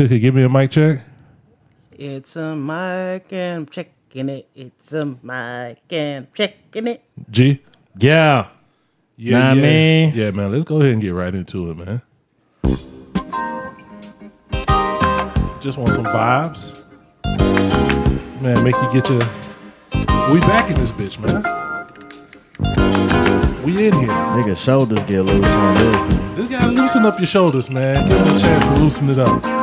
Cookie, give me a mic check. It's a mic and I'm checking it. It's a mic and I'm checking it. G. Yeah. Yeah, Nah, yeah. man. Yeah, man. Let's go ahead and get right into it, man. Just want some vibes. Man, make you get your. We back in this bitch, man. We in here. Nigga shoulders get loose on this. Just gotta loosen up your shoulders, man. Give them a chance to loosen it up.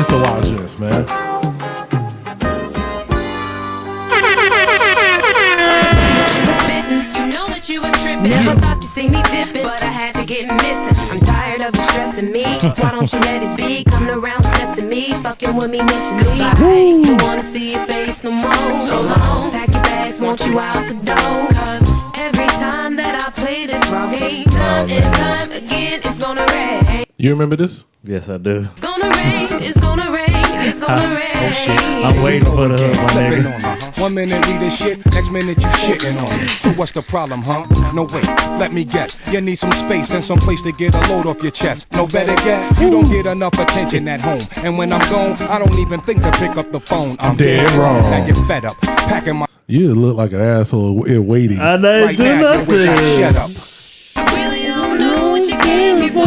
It's the Wild Gents, man. you was spittin', you know that you was trippin'. Never thought to see me dippin', but I had to get missing. I'm tired of you stressing me. Why don't you let it be? Coming around testing me, fucking with me mentally. Goodbye. Don't wanna see your face no more. So long, pack your bags, want you out the door. Cause every time that I play this wrong game, time and time again, it's gonna rain. You remember this? Yes, I do. It's gonna rain, it's gonna rain, it's gonna rain. Oh, I'm waiting for the hook, my nigga. One minute reading shit, next minute you shitting on it. So what's the problem, huh? No wait, let me guess. You need some space and some place to get a load off your chest. No better yet, you don't get enough attention at home. And when I'm gone, I don't even think to pick up the phone. I'm Dead dead, wrong. wrong. Now you're fed up, packing my You look like an asshole in waiting. I didn't right do now. You wish I shut up. Really don't know what you came for.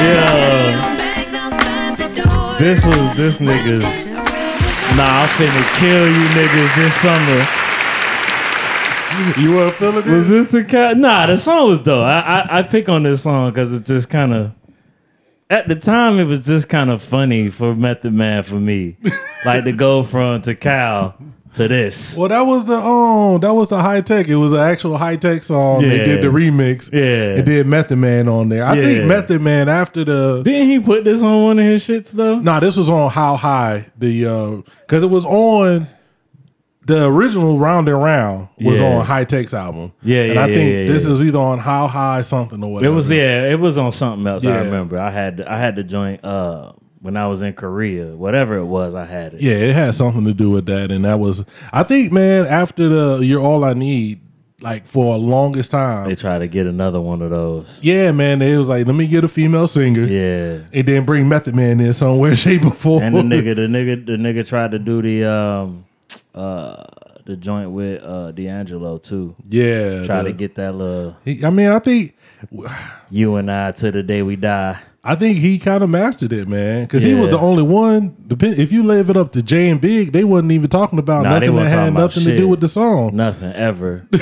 Yeah. Bags outside the door. This was this nigga's. Nah, I'm finna kill you niggas this summer. You weren't feeling it? Was this? this the cat? Nah, the song was dope. I I, I pick on this song because it's just kind of. At the time, it was just kind of funny for Method Man for me, like to go from to Cal to this. Well, that was the um, that was the Hi-Tek. It was an actual Hi-Tek song. They Yeah. did the remix. Yeah. It did Method Man on there. I Yeah. think Method Man after the Didn't he put this on one of his shits though? Nah, this was on How High the uh because it was on the original Round and Round was Yeah. on Hi-Tek's album. Yeah, and yeah, I yeah, think yeah, this yeah. is either on How High something or whatever. It whatever. was yeah, it was on something else. I Yeah. remember. I had I had the joint uh when I was in Korea, whatever it was, I had it. Yeah, it had something to do with that, and that was I think, man. After the "You're All I Need," like for a longest time, They tried to get another one of those. yeah, man. It was like, let me get a female singer, Yeah. and then bring Method Man in somewhere, shape, or form. And the nigga, the nigga, the nigga tried to do the um uh the joint with uh D'Angelo too. yeah, Try the- to get that little he- I mean, I think you and I to the day we die. I think he kind of mastered it, man, because he was the only one. Depend if you leave it up to Jay and Big, they wasn't even talking about Nah, nothing that wasn't had talking about nothing to do with the song. Nothing ever.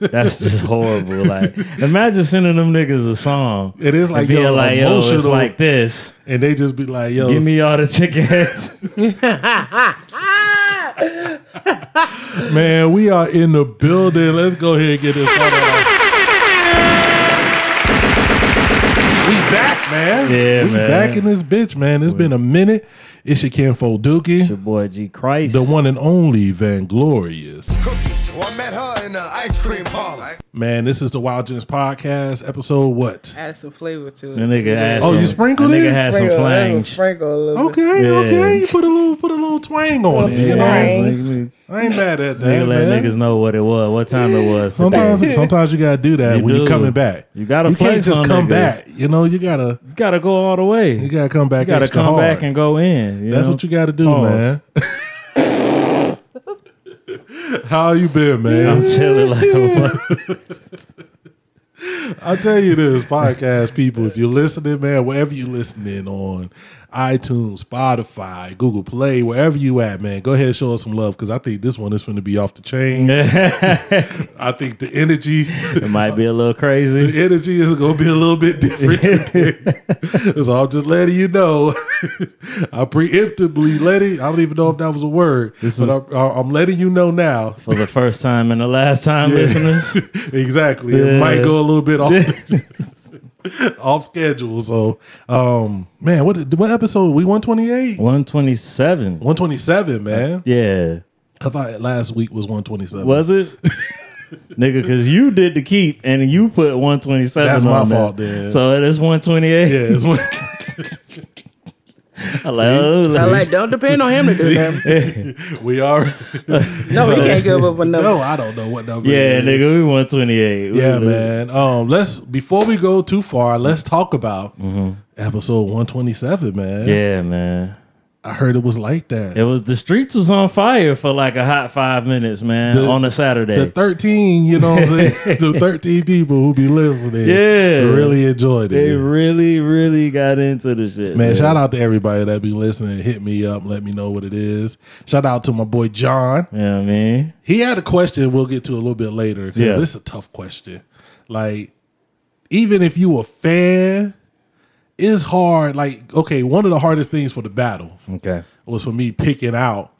That's just horrible. Like imagine sending them niggas a song. It is and like, being yo, like, yo, it's emotional. like this. And they just be like, "Yo, Give me all the chicken heads. man, we are in the building. Let's go ahead and get this started. we back, man. Yeah, we man. back in this bitch, man. It's been a minute. It's your Kinfo Dookie, Your boy G Christ. the one and only Van Glorious. Cookies. Well, I met her in the ice cream parlor. Man, this is the Wild Gents podcast, episode what? Add some flavor to it. The nigga had Oh, some, you sprinkled the nigga it? had some Sprinkle, add flange. Sprinkle a little bit. Okay, Yeah. okay. You put a little put a little twang on it. You know, Nigga, I ain't mad at that. nigga let man. niggas know what it was, what time it was. Today. Sometimes, sometimes you gotta do that You when you're coming back. You gotta. You can't just come niggas. back. You know, you gotta You gotta go all the way. you gotta come back. You gotta come hard. back and go in. That's know? what you gotta do, Pause. man. How you been, man? I'm chilling like a I'll tell you this, podcast people, if you're listening, man, wherever you're listening on iTunes, Spotify, Google Play, wherever you at, man, go ahead and show us some love because I think this one is going to be off the chain. I think the energy, It might be a little crazy. the energy is going to be a little bit different so I'm just letting you know. I preemptively letting, I don't even know if that was a word, This but is- I'm, I'm letting you know now. For the first time and the last time, listeners. exactly. It might go a little bit off off schedule. So, um, man, what what episode? We one twenty eight, 127. one twenty seven, man. Yeah. I thought last week was one twenty seven. Was it? Nigga, because you did the keep and you put 127 That's my on there. fault then. So it is 128. Yeah, it's one. Oh, I like, don't depend on him to do that. we are. No, he can't give up a number. no, I don't know what number. yeah, nigga, we one twenty eight. 28. Yeah, man. Um, let's before we go too far, let's talk about episode one twenty seven, man. Mm-hmm. Yeah, man. I heard it was like that. It was the streets was on fire for like a hot five minutes, man, The- on a Saturday. the thirteen, you know what I'm saying? the thirteen people who be listening, Yeah. really enjoyed it. they really, really got into the shit. Man, shout out to everybody that be listening. Hit me up, let me know what it is. Shout out to my boy John. You know I mean? He had a question we'll get to a little bit later because Yeah. it's a tough question. Like, even if you a fan, it's hard. Like, okay, one of the hardest things for the battle Okay. was for me picking out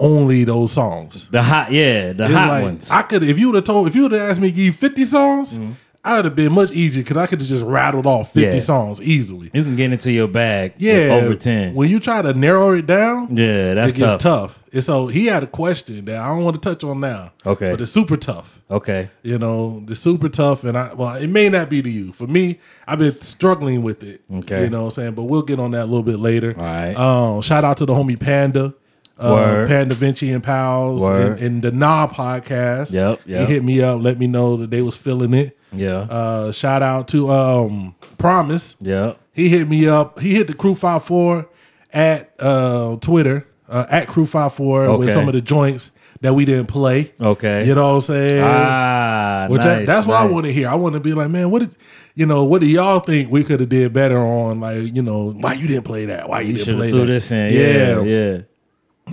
only those songs. The hot, yeah, the It's hot like, ones. I could if you would have told if you would have asked me to give you 50 songs, I would have been much easier because I could have just rattled off 50 Mm-hmm. Yeah. songs easily. you can get into your bag Yeah. with over 10. When you try to narrow it down, yeah, that's it gets tough. tough. And so he had a question that I don't want to touch on now. Okay. But it's super tough. Okay. You know, the super tough, and I well, it may not be to you. For me, I've been struggling with it. Okay. you know what I'm saying, but we'll get on that a little bit later. All right. Um, shout out to the homie Panda, uh. Panda Vinci and Pals, and, and the Nah podcast. Yep, yep. He hit me up, let me know that they was feeling it. Yeah. Uh, shout out to um, Promise. yeah. He hit me up. He hit the Crew Five Four at uh, Twitter uh, at Crew Five Four with some of the joints that we didn't play. Okay. You know what I'm saying? Ah, Which I- nice, that's what I nice. want to hear. I want to be like, man, what did you know? What do y'all think we could have did better on? Like, you know, why you didn't play that? Why you, You didn't play threw that? this in. Yeah. Yeah.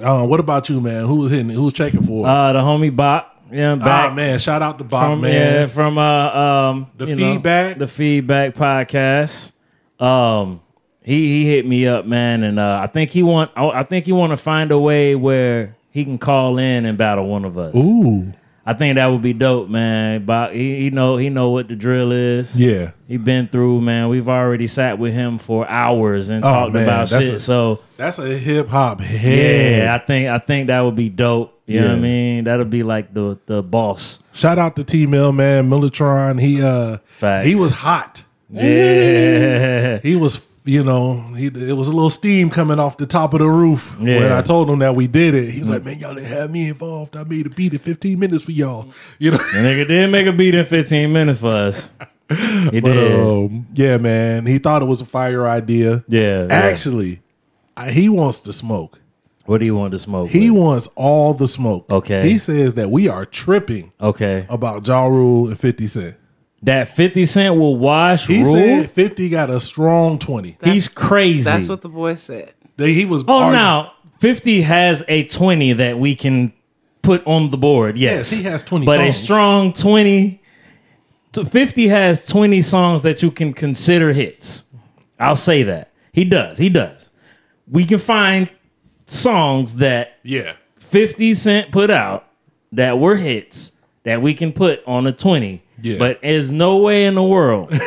Uh, what about you, man? Who was hitting? it? Who was checking for? Uh, the homie Bop. Yeah, back ah, man, shout out to Bob, from man. yeah from uh um The you know, feedback. the feedback podcast. Um, he he hit me up, man, and uh, I think he want I I think he want to find a way where he can call in and battle one of us. Ooh, I think that would be dope, man. But he, he know he know what the drill is. yeah. He been through, man. We've already sat with him for hours and Oh, talked man, about shit. a- so That's a hip hop head. yeah, I think I think that would be dope. You know what I mean? That'll be like the the boss. Shout out to T Mill, man. Militron. He uh, Facts. he was hot. Yeah. He was, you know, he it was a little steam coming off the top of the roof when I told him that we did it. He was like, man, y'all didn't have me involved. I made a beat in 15 minutes for y'all. You know. The nigga did make a beat in 15 minutes for us. He But did. um, yeah, man, he thought it was a fire idea. yeah, yeah. Actually, I, he wants to smoke. What do you want to smoke? He with? wants all the smoke. Okay. He says that we are tripping okay. about Ja Rule and 50 Cent. That 50 Cent will wash He rule. said 50 got a strong 20. He's crazy. That's what the boy said. They, he was oh, arguing- now 50 has a 20 that we can put on the board. Yes, Yes, he has 20 But a strong 20. 50 has 20 songs that you can consider hits. I'll say that. He does. He does. We can find songs that Yeah. 50 Cent put out that were hits that we can put on a 20. Yeah. But there's no way in the world.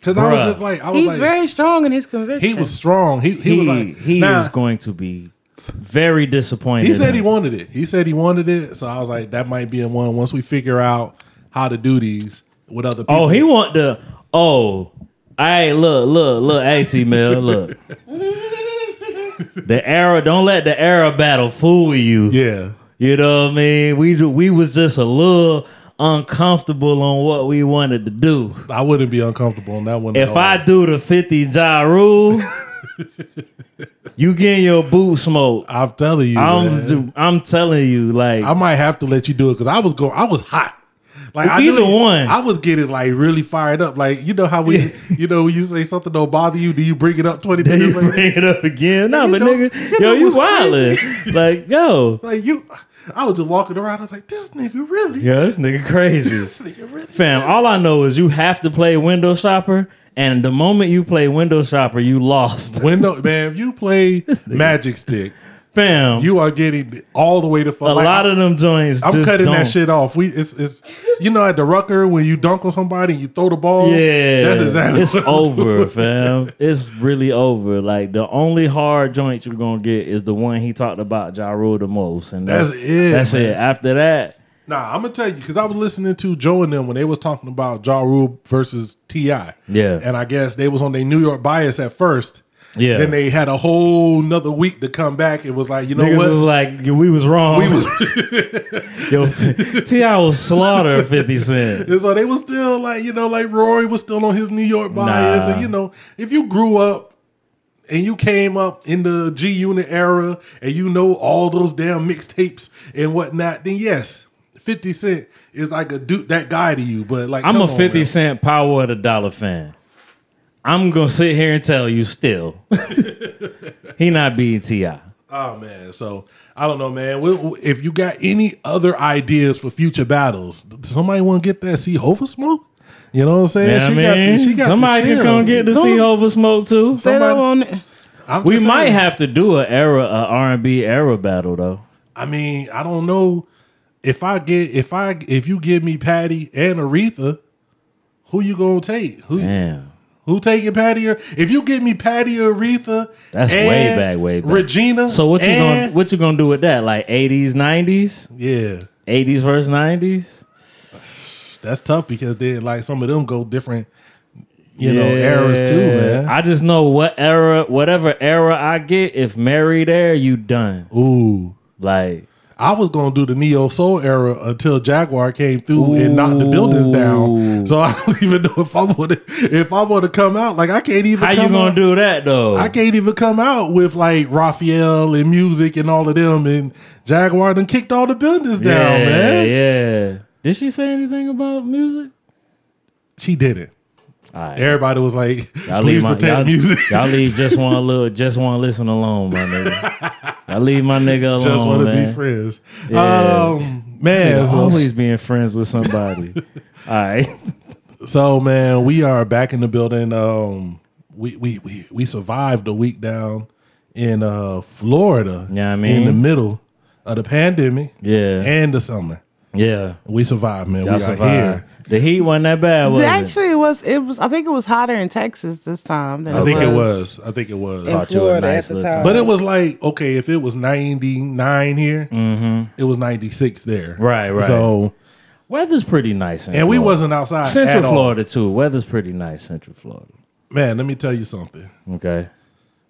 Because I was just like, I was He's like, very strong in his conviction. he was strong. He, he, he was like, he nah, is going to be very disappointed. He said he wanted it. He said he wanted it. So I was like, that might be a one once we figure out how to do these with other people. Oh, he want the oh. Hey, look, look, look, AT Mill, look. the era, don't let the era battle fool you. Yeah. You know what I mean? We we was just a little uncomfortable on what we wanted to do. I wouldn't be uncomfortable on that one. If. I do the 50 Ja Rule, you getting your boot smoke. I'm telling you, I'm man. I'm telling you, like I might have to let you do it because I was going. I was hot. Like I Either knew- one. I was getting like really fired up. Like you know how we, you know, you say something don't bother you, do you bring it up twenty Then minutes later? bring it up again. No, but know- nigga, you yo, you wildin'. like, yo, Like you, I was just walking around. I was like, this nigga really, Yeah, this nigga crazy. this nigga really. Fam, all I know is you have to play window shopper, and the moment you play window shopper, you lost. Window man, if you play Magic Stick, Fam, you are getting all the way to fuck. a like, lot of them joints I'm cutting don't. that shit off. We it's it's you know at the rucker when you dunk on somebody and you throw the ball. Yeah, that's exactly. It's over, fam. It's really over. Like the only hard joint you're gonna get is the one he talked about Ja Rule the most, and That's it, That's man. it. After that, Nah, I'm gonna tell you because I was listening to Joe and them when they was talking about Ja Rule versus Ti. Yeah. and I guess they was on their New York bias at first. Yeah. Then they had a whole nother week to come back. It was like, you know Niggas what? was like, we was wrong. we was, Yo, T.I. was slaughter Fifty Cent. and so they was still like, you know, like Rory was still on his New York bias, Nah. and you know, if you grew up and you came up in the G Unit era and you know all those damn mixtapes and whatnot, then yes, Fifty Cent is like a dude that guy to you. But like, I'm a on, Fifty man. Cent Power of the Dollar fan. I'm gonna sit here and tell you still, he not being Ti. Oh man, so I don't know, man. we if you got any other ideas for future battles, somebody want to get that C-Hova smoke? You know what I'm saying? Yeah, I mean, the- the somebody can chill. come get to Don't- C-Hova smoke too. Say Somebody- on. I'm We might saying. have to do an era, a R and B era battle though. I mean, I don't know if I get if I if you give me Patti and Aretha, who you gonna take? Who Damn, who taking Patti? Or, if you give me Patti or Aretha, That's way back, way back. Regina. so what you and- gonna what you gonna do with that? Like 80s, 90s, Yeah, 80s versus 90s. that's tough because then like some of them go different, you know, eras too, man. I just know what era, whatever era I get, if Mary there, you done. Ooh. Like I was gonna do the neo soul era until Jaguar came through and knocked the buildings down. So I don't even know if I want to if I want to come out. Like I can't even. how you come gonna out- do that though? I can't even come out with like Raphael and Musiq and all of them and Jaguar done kicked all the buildings down, yeah, man. Yeah. Did she say anything about Musiq? She didn't. Right. Everybody was like, Y'all "Please leave my protect y'all, music." y'all leave just one little just one listen alone, my nigga. I leave my nigga alone. Just want to be friends. Yeah. Um, man, so- always being friends with somebody. All right. So man, we are back in the building. Um, we we we we survived a week down in uh Florida. Yeah, I mean in the middle of the pandemic Yeah. and the summer. Yeah. We survived, man. Y'all we survived. are here. The heat wasn't that bad, was it? Actually, it was. It was. I think it was hotter in Texas this time than I it think was it was. I think it was. in Thought you were Florida nice at the little time. time. But it was like okay, if it was ninety nine here, it was ninety six there. Mm-hmm. Right, right. So Weather's pretty nice. In and we Florida. wasn't outside. Central at all. Florida too. Weather's pretty nice. Central Florida. Man, let me tell you something. Okay.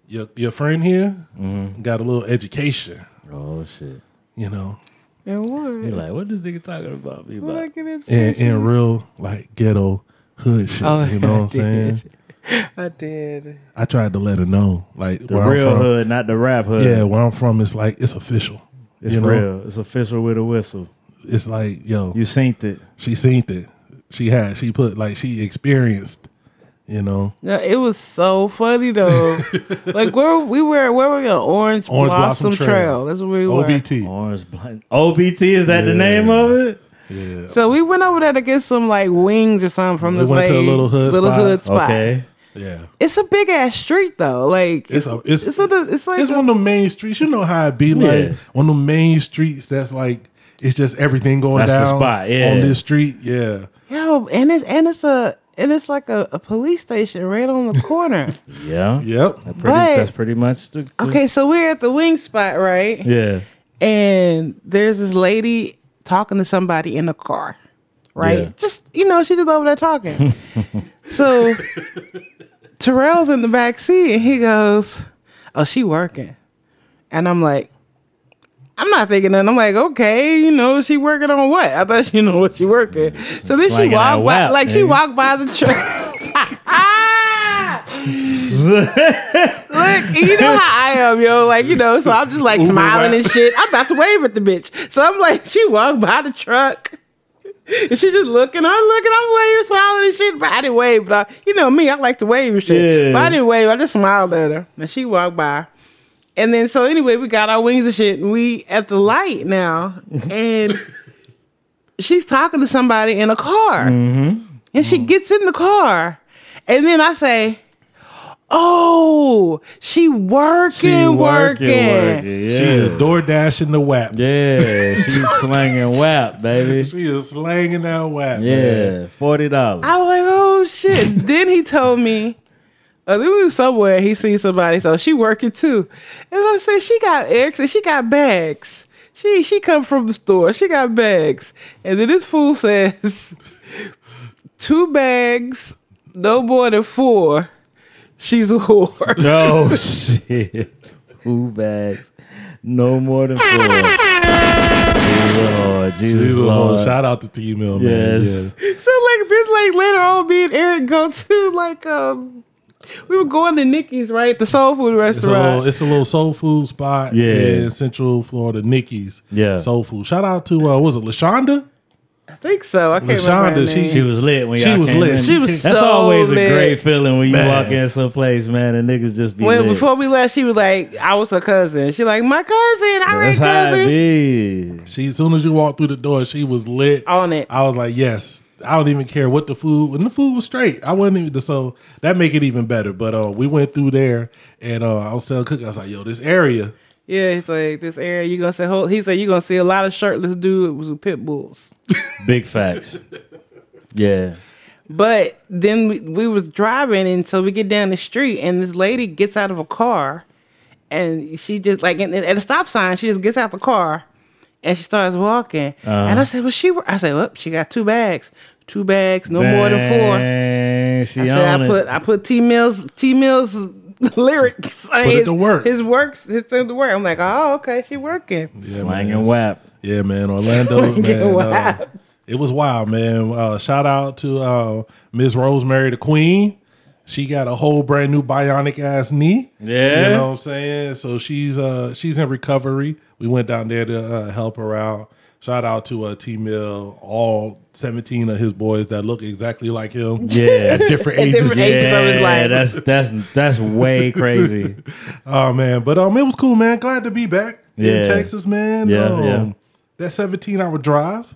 Your your friend here Mm-hmm. got a little education. Oh shit. You know, And what? He like, what this nigga talking about? Me What I about? get in, in real like ghetto hood shit. Oh, you know what I'm saying? I did. I tried to let her know, like The where real I'm from. hood, not the rap hood. Yeah, where I'm from, it's like it's official. it's you know? real. It's official with a whistle. It's like yo, You synced it. she seen it. She had, she put like she experienced. You know, No, it was so funny though. like where we were, where were we on Orange, Orange Blossom, Blossom Trail. Trail. That's where we were. OBT. Orange blind. OBT is that the name of it? Yeah, So we went over there to get some like wings or something from We this went to a little hood little spot. hood spot. Okay. yeah. It's a big ass street though. Like It's a, it's it's, a, it's like it's a- one of the main streets. You know how it be like Yeah. one of the main streets that's like it's just everything going That's the down spot, yeah. on this street. Yeah. yo, and it's and it's a and it's like a, a police station right on the corner. Yeah. Yep. Pretty, But- that's pretty much the. the- okay, so we're at the wing spot, right? Yeah. and there's this lady talking to somebody in the car, right? Yeah. Just you know, she's just over there talking. so Terrell's in the back seat, and he goes, "Oh, she working," and I'm like. I'm not thinking that. I'm like, okay, you know, she working on what? I thought she know what she working. So then she Slanging walked by, whap, like she walked by the truck. Look, you know how I am, yo. Like, you know, so I'm just like Uber smiling and shit. I'm about to wave at the bitch. So I'm like, she walked by the truck. And she just looking, I'm looking, I'm waving, smiling and shit. But I didn't wave. But I, you know me, I like to wave and shit. Yeah. But I didn't wave. I just smiled at her. And she walked by. And then so anyway, we got our wings and shit. And we at the light now. And she's talking to somebody in a car. Mm-hmm. And she gets in the car. And then I say, Oh, she working, She working. working. Yeah. She is door dashing the WAP. Yeah. She's slanging WAP, baby. She is slanging that WAP. man. Yeah. Forty dollars. I was like, oh shit. then he told me, uh, then we was somewhere, and he seen somebody, so she working too. And I said, she got Eric said she got bags. She she come from the store. She got bags, and then this fool says, two bags, no more than four. She's a whore. No shit. Two bags. No more than four. Jesus Lord. Jesus She's a Lord. shout out to T Mill, man. Yes. Yeah. So like then like later on, me and Eric go to like um, we were going to Nikki's right, the soul food It's a, restaurant. little, it's a little soul food spot Yeah. in Central Florida, Nikki's. Yeah. Soul food. Shout out to uh was it Lashonda? I think so. I can't LaShonda, remember. her she- name. She was lit when She y'all was came lit. in. She was That's so always lit. a great feeling when you Man. walk in some place, man, and niggas just be when lit. before we left, she was like, "I was her cousin." She like, "My cousin, all right, That's how it cousin." be. She as soon as you walked through the door, she was lit. On it. I was like, yes. I don't even care what the food and the food was straight. I wasn't even so that make it even better. But uh, we went through there and uh, I was telling Cook, I was like, yo, this area. Yeah, he's like, "This area, you gonna see." whole- He said, "You gonna see a lot of shirtless dudes with pit bulls." Big facts. Yeah. But then we, we was driving, and so we get down the street, and this lady gets out of a car, and she just like and- and at a stop sign, she just gets out the car, and she starts walking. And I said, "Well, she," I said, "Well, she got two bags, two bags, no more than four." Dang, She I said, on "I it. put I put T Mills T Mills lyrics, put it his, to work. His works, his thing to work." I'm like, "Oh, okay, she working." Yeah, Slang man. and WAP. Yeah, man. Orlando, Get man. uh, it was wild, man. Uh, shout out to uh, Miss Rosemary the Queen. She got a whole brand new bionic ass knee. Yeah. You know what I'm saying? So she's uh she's in recovery. We went down there to uh, help her out. Shout out to uh, T Mill, all 17 of his boys that look exactly like him. Yeah. At different At ages. different ages. of his Yeah, life. that's that's that's way crazy. Oh man, but um, it was cool, man. Glad to be back Yeah. in Texas, man. Yeah, um, yeah. Mm. That 17 hour drive,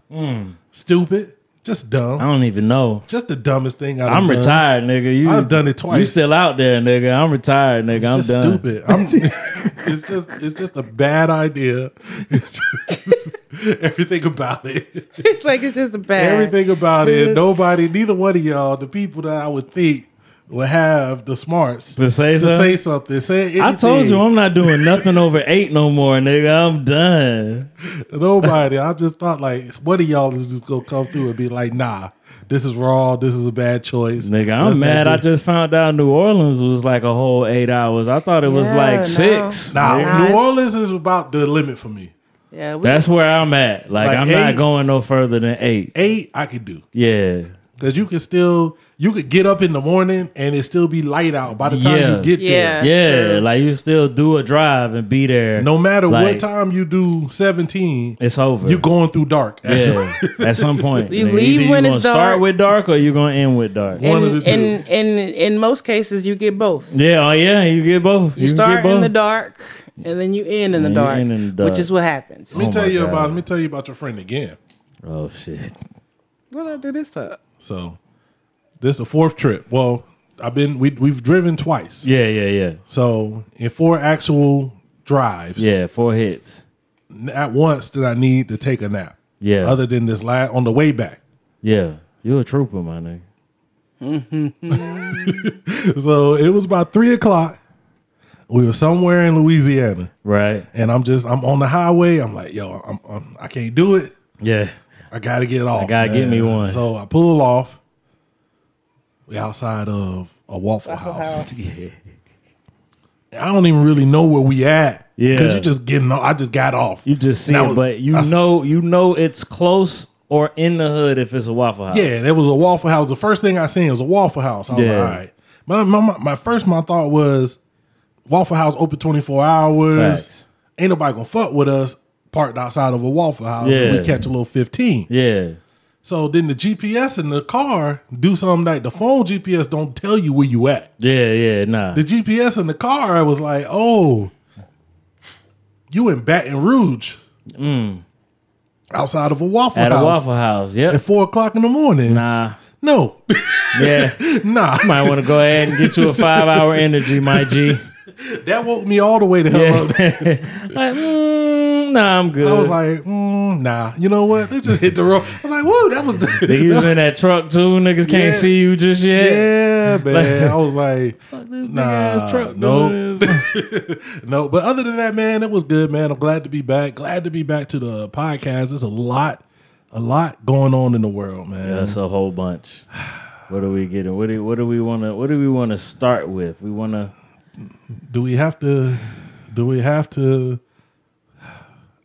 stupid, just dumb, I don't even know. just the dumbest thing I've I'm done. retired, nigga. You, I've done it twice. You still out there, nigga? I'm retired, nigga. It's I'm just done. stupid. I'm, it's just it's just a bad idea. It's just- everything about it, It's like it's just a bad. everything about it. Yes. Nobody, neither one of y'all, the people that I would think would have the smarts To say to so? say something. Say anything. I told you I'm not doing nothing over eight no more, nigga. I'm done. Nobody. I just thought like one of y'all is just gonna come through and be like, nah, this is raw. This is a bad choice. Nigga, I'm Let's mad. I just found out New Orleans was like a whole eight hours. I thought it was Yeah, like no. six. Nah, Nah, New Orleans is about the limit for me. Yeah, we, That's where I'm at. Like, Like I'm eight? not going no further than eight. Eight, I could do. Yeah. Cause you could still you could get up in the morning and it still be light out by the time Yeah. you get Yeah. Yeah. true. Like you still do a drive and be there. there. No matter Like, what time you do seventeen, It's over. You're going through dark. That's- Yeah, at some point. You Nigga, leave when you it's dark. Start with dark, or you're gonna end with dark. One in, of the two. in in in most cases you get both. Yeah, oh yeah, you get both. You, can start both. in the dark and then you end in the dark, end in the dark. which is what happens. Let me Oh tell you God. about let me tell you about your friend again. Oh shit. What I do this time? So this is the fourth trip. Well, I've been we we've driven twice. Yeah, yeah, yeah, So in four actual drives, yeah. Four hits. at once did I need to take a nap. Yeah, Other than this last on the way back. yeah. You're a trooper, my nigga. So it was about three o'clock. We were somewhere in Louisiana, Right. and I'm just I'm on the highway. I'm like, yo, I'm, I'm I can't do it. Yeah. I gotta get off. I gotta get me one. So I pull off. We outside of a Waffle, Waffle House. House. Yeah. I don't even really know where we at. Yeah. Because you just getting off. I just got off. You just see it, was- but you I s- know, you know it's close or in the hood if it's a Waffle House. Yeah, there was a Waffle House. The first thing I seen was a Waffle House. I was Yeah. like, all right. But my, my, my first my thought was Waffle House open 24 hours. Facts. Ain't nobody gonna fuck with us parked outside of a Waffle House and we catch a little 15. Yeah. So then the GPS in the car do something like the phone GPS don't tell you where you at. Yeah. Yeah. Nah. The GPS in the car I was like, oh, you in Baton Rouge. Outside of a Waffle Mm. At House. a Waffle House. Yep. At four o'clock in the morning. Nah. No. Yeah. nah. Might want to go ahead and get you a five hour energy, my G. That woke me all the way to hell Yeah. up. like, mm, nah, I'm good. I was like, mm, nah. You know what? Let's just hit the road. I was like, whoa, that was Niggas was in that truck too. Niggas can't Yeah. see you just yet. yeah, man. I was like, Fuck this Nah, truck. nope. no. But other than that, man, it was good, man. I'm glad to be back. Glad to be back to the podcast. There's a lot, a lot going on in the world, man. That's a whole bunch. What are we getting? What do what do we want to what do we want to start with? We want to do we have to do we have to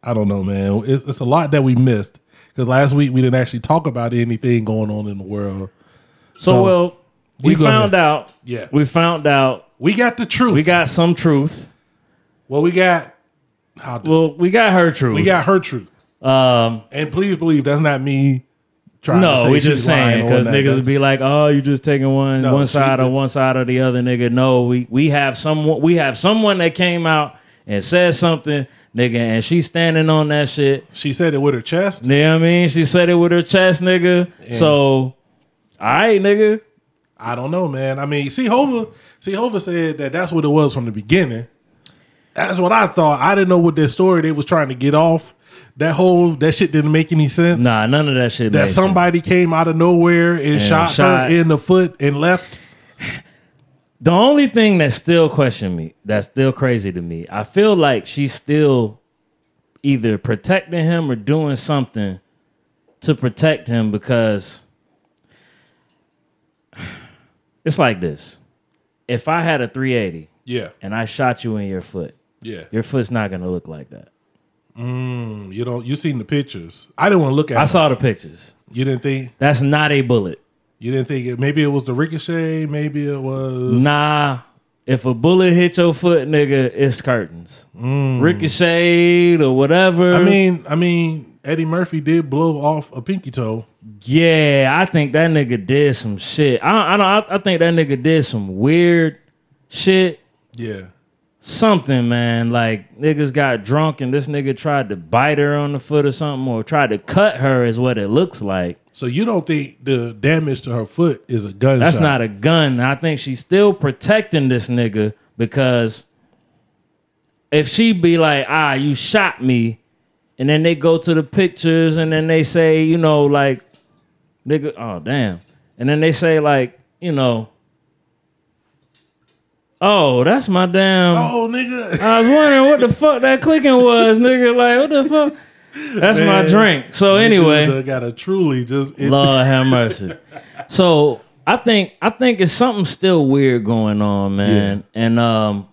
i don't know man it's, it's a lot that we missed because last week we didn't actually talk about anything going on in the world So, So, well, we we found ahead. out. Yeah. We found out. we got the truth We got some truth. well we got how do, Well, we got her truth. we got her truth um and please believe that's not me trying to no, we just saying because niggas would be like, "Oh, you just taking one No, one side or one side or the other." Nigga, no, we we have someone we have someone that came out and said something, nigga, and she's standing on that shit. she said it with her chest You know what I mean? She said it with her chest, nigga. So, all right, nigga. i don't know man i mean C-Hova see hova said that that's what it was from the beginning that's what i thought i didn't know what their story they was trying to get off that whole that shit didn't make any sense Nah, none of that shit. that makes sense. somebody came out of nowhere and, shot, shot- her in the foot and left. The only thing that still question me, that's still crazy to me, I feel like she's still either protecting him or doing something to protect him because it's like this. If I had a 380 Yeah, and I shot you in your foot, yeah. your foot's not gonna look like that. Mm, you don't. You seen the pictures? I didn't want to look at. I them. saw the pictures. You didn't think. That's not a bullet. You didn't think it. Maybe it was the ricochet. Maybe it was. Nah. If a bullet hit your foot, nigga, it's curtains. Mm. Ricocheted or whatever. I mean, I mean, Eddie Murphy did blow off a pinky toe. yeah, I think that nigga did some shit. I, I don't. I, I think that nigga did some weird shit. Yeah, Something, man. Like niggas got drunk and this nigga tried to bite her on the foot or something, or tried to cut her, is what it looks like. So you don't think the damage to her foot is a gunshot? That's not a gun. I think she's still protecting this nigga because if she be like, ah, you shot me, and then they go to the pictures and then they say, you know, like, nigga, oh damn. And then they say, like, you know, oh, that's my damn. Oh, nigga. I was wondering what the fuck that clicking was, nigga. Like, what the fuck? That's my drink. So anyway. Gotta truly just. It, Lord have mercy. So I think I think it's something still weird going on, man. And um,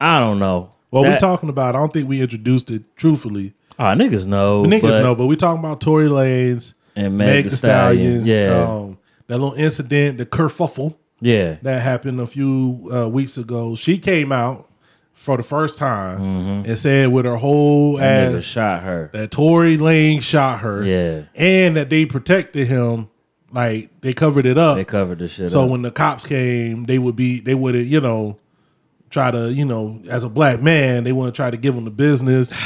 I don't know. well, we That- talking about. I don't think we introduced it truthfully. Oh, niggas know. The niggas but- know, but we talking about Tory Lanez And Meg, Meg the Thee Stallion. Stallion. Yeah. Um, that little incident, the kerfuffle Yeah. that happened a few uh, weeks ago. She came out for the first time and said with her whole Mm-hmm. Ass shot her. that Tory Lanez shot her. Yeah. And that they protected him. Like they covered it up. They covered the shit so up. when the cops came, they would be they would you know try to you know as a black man they wouldn't try to give him the business.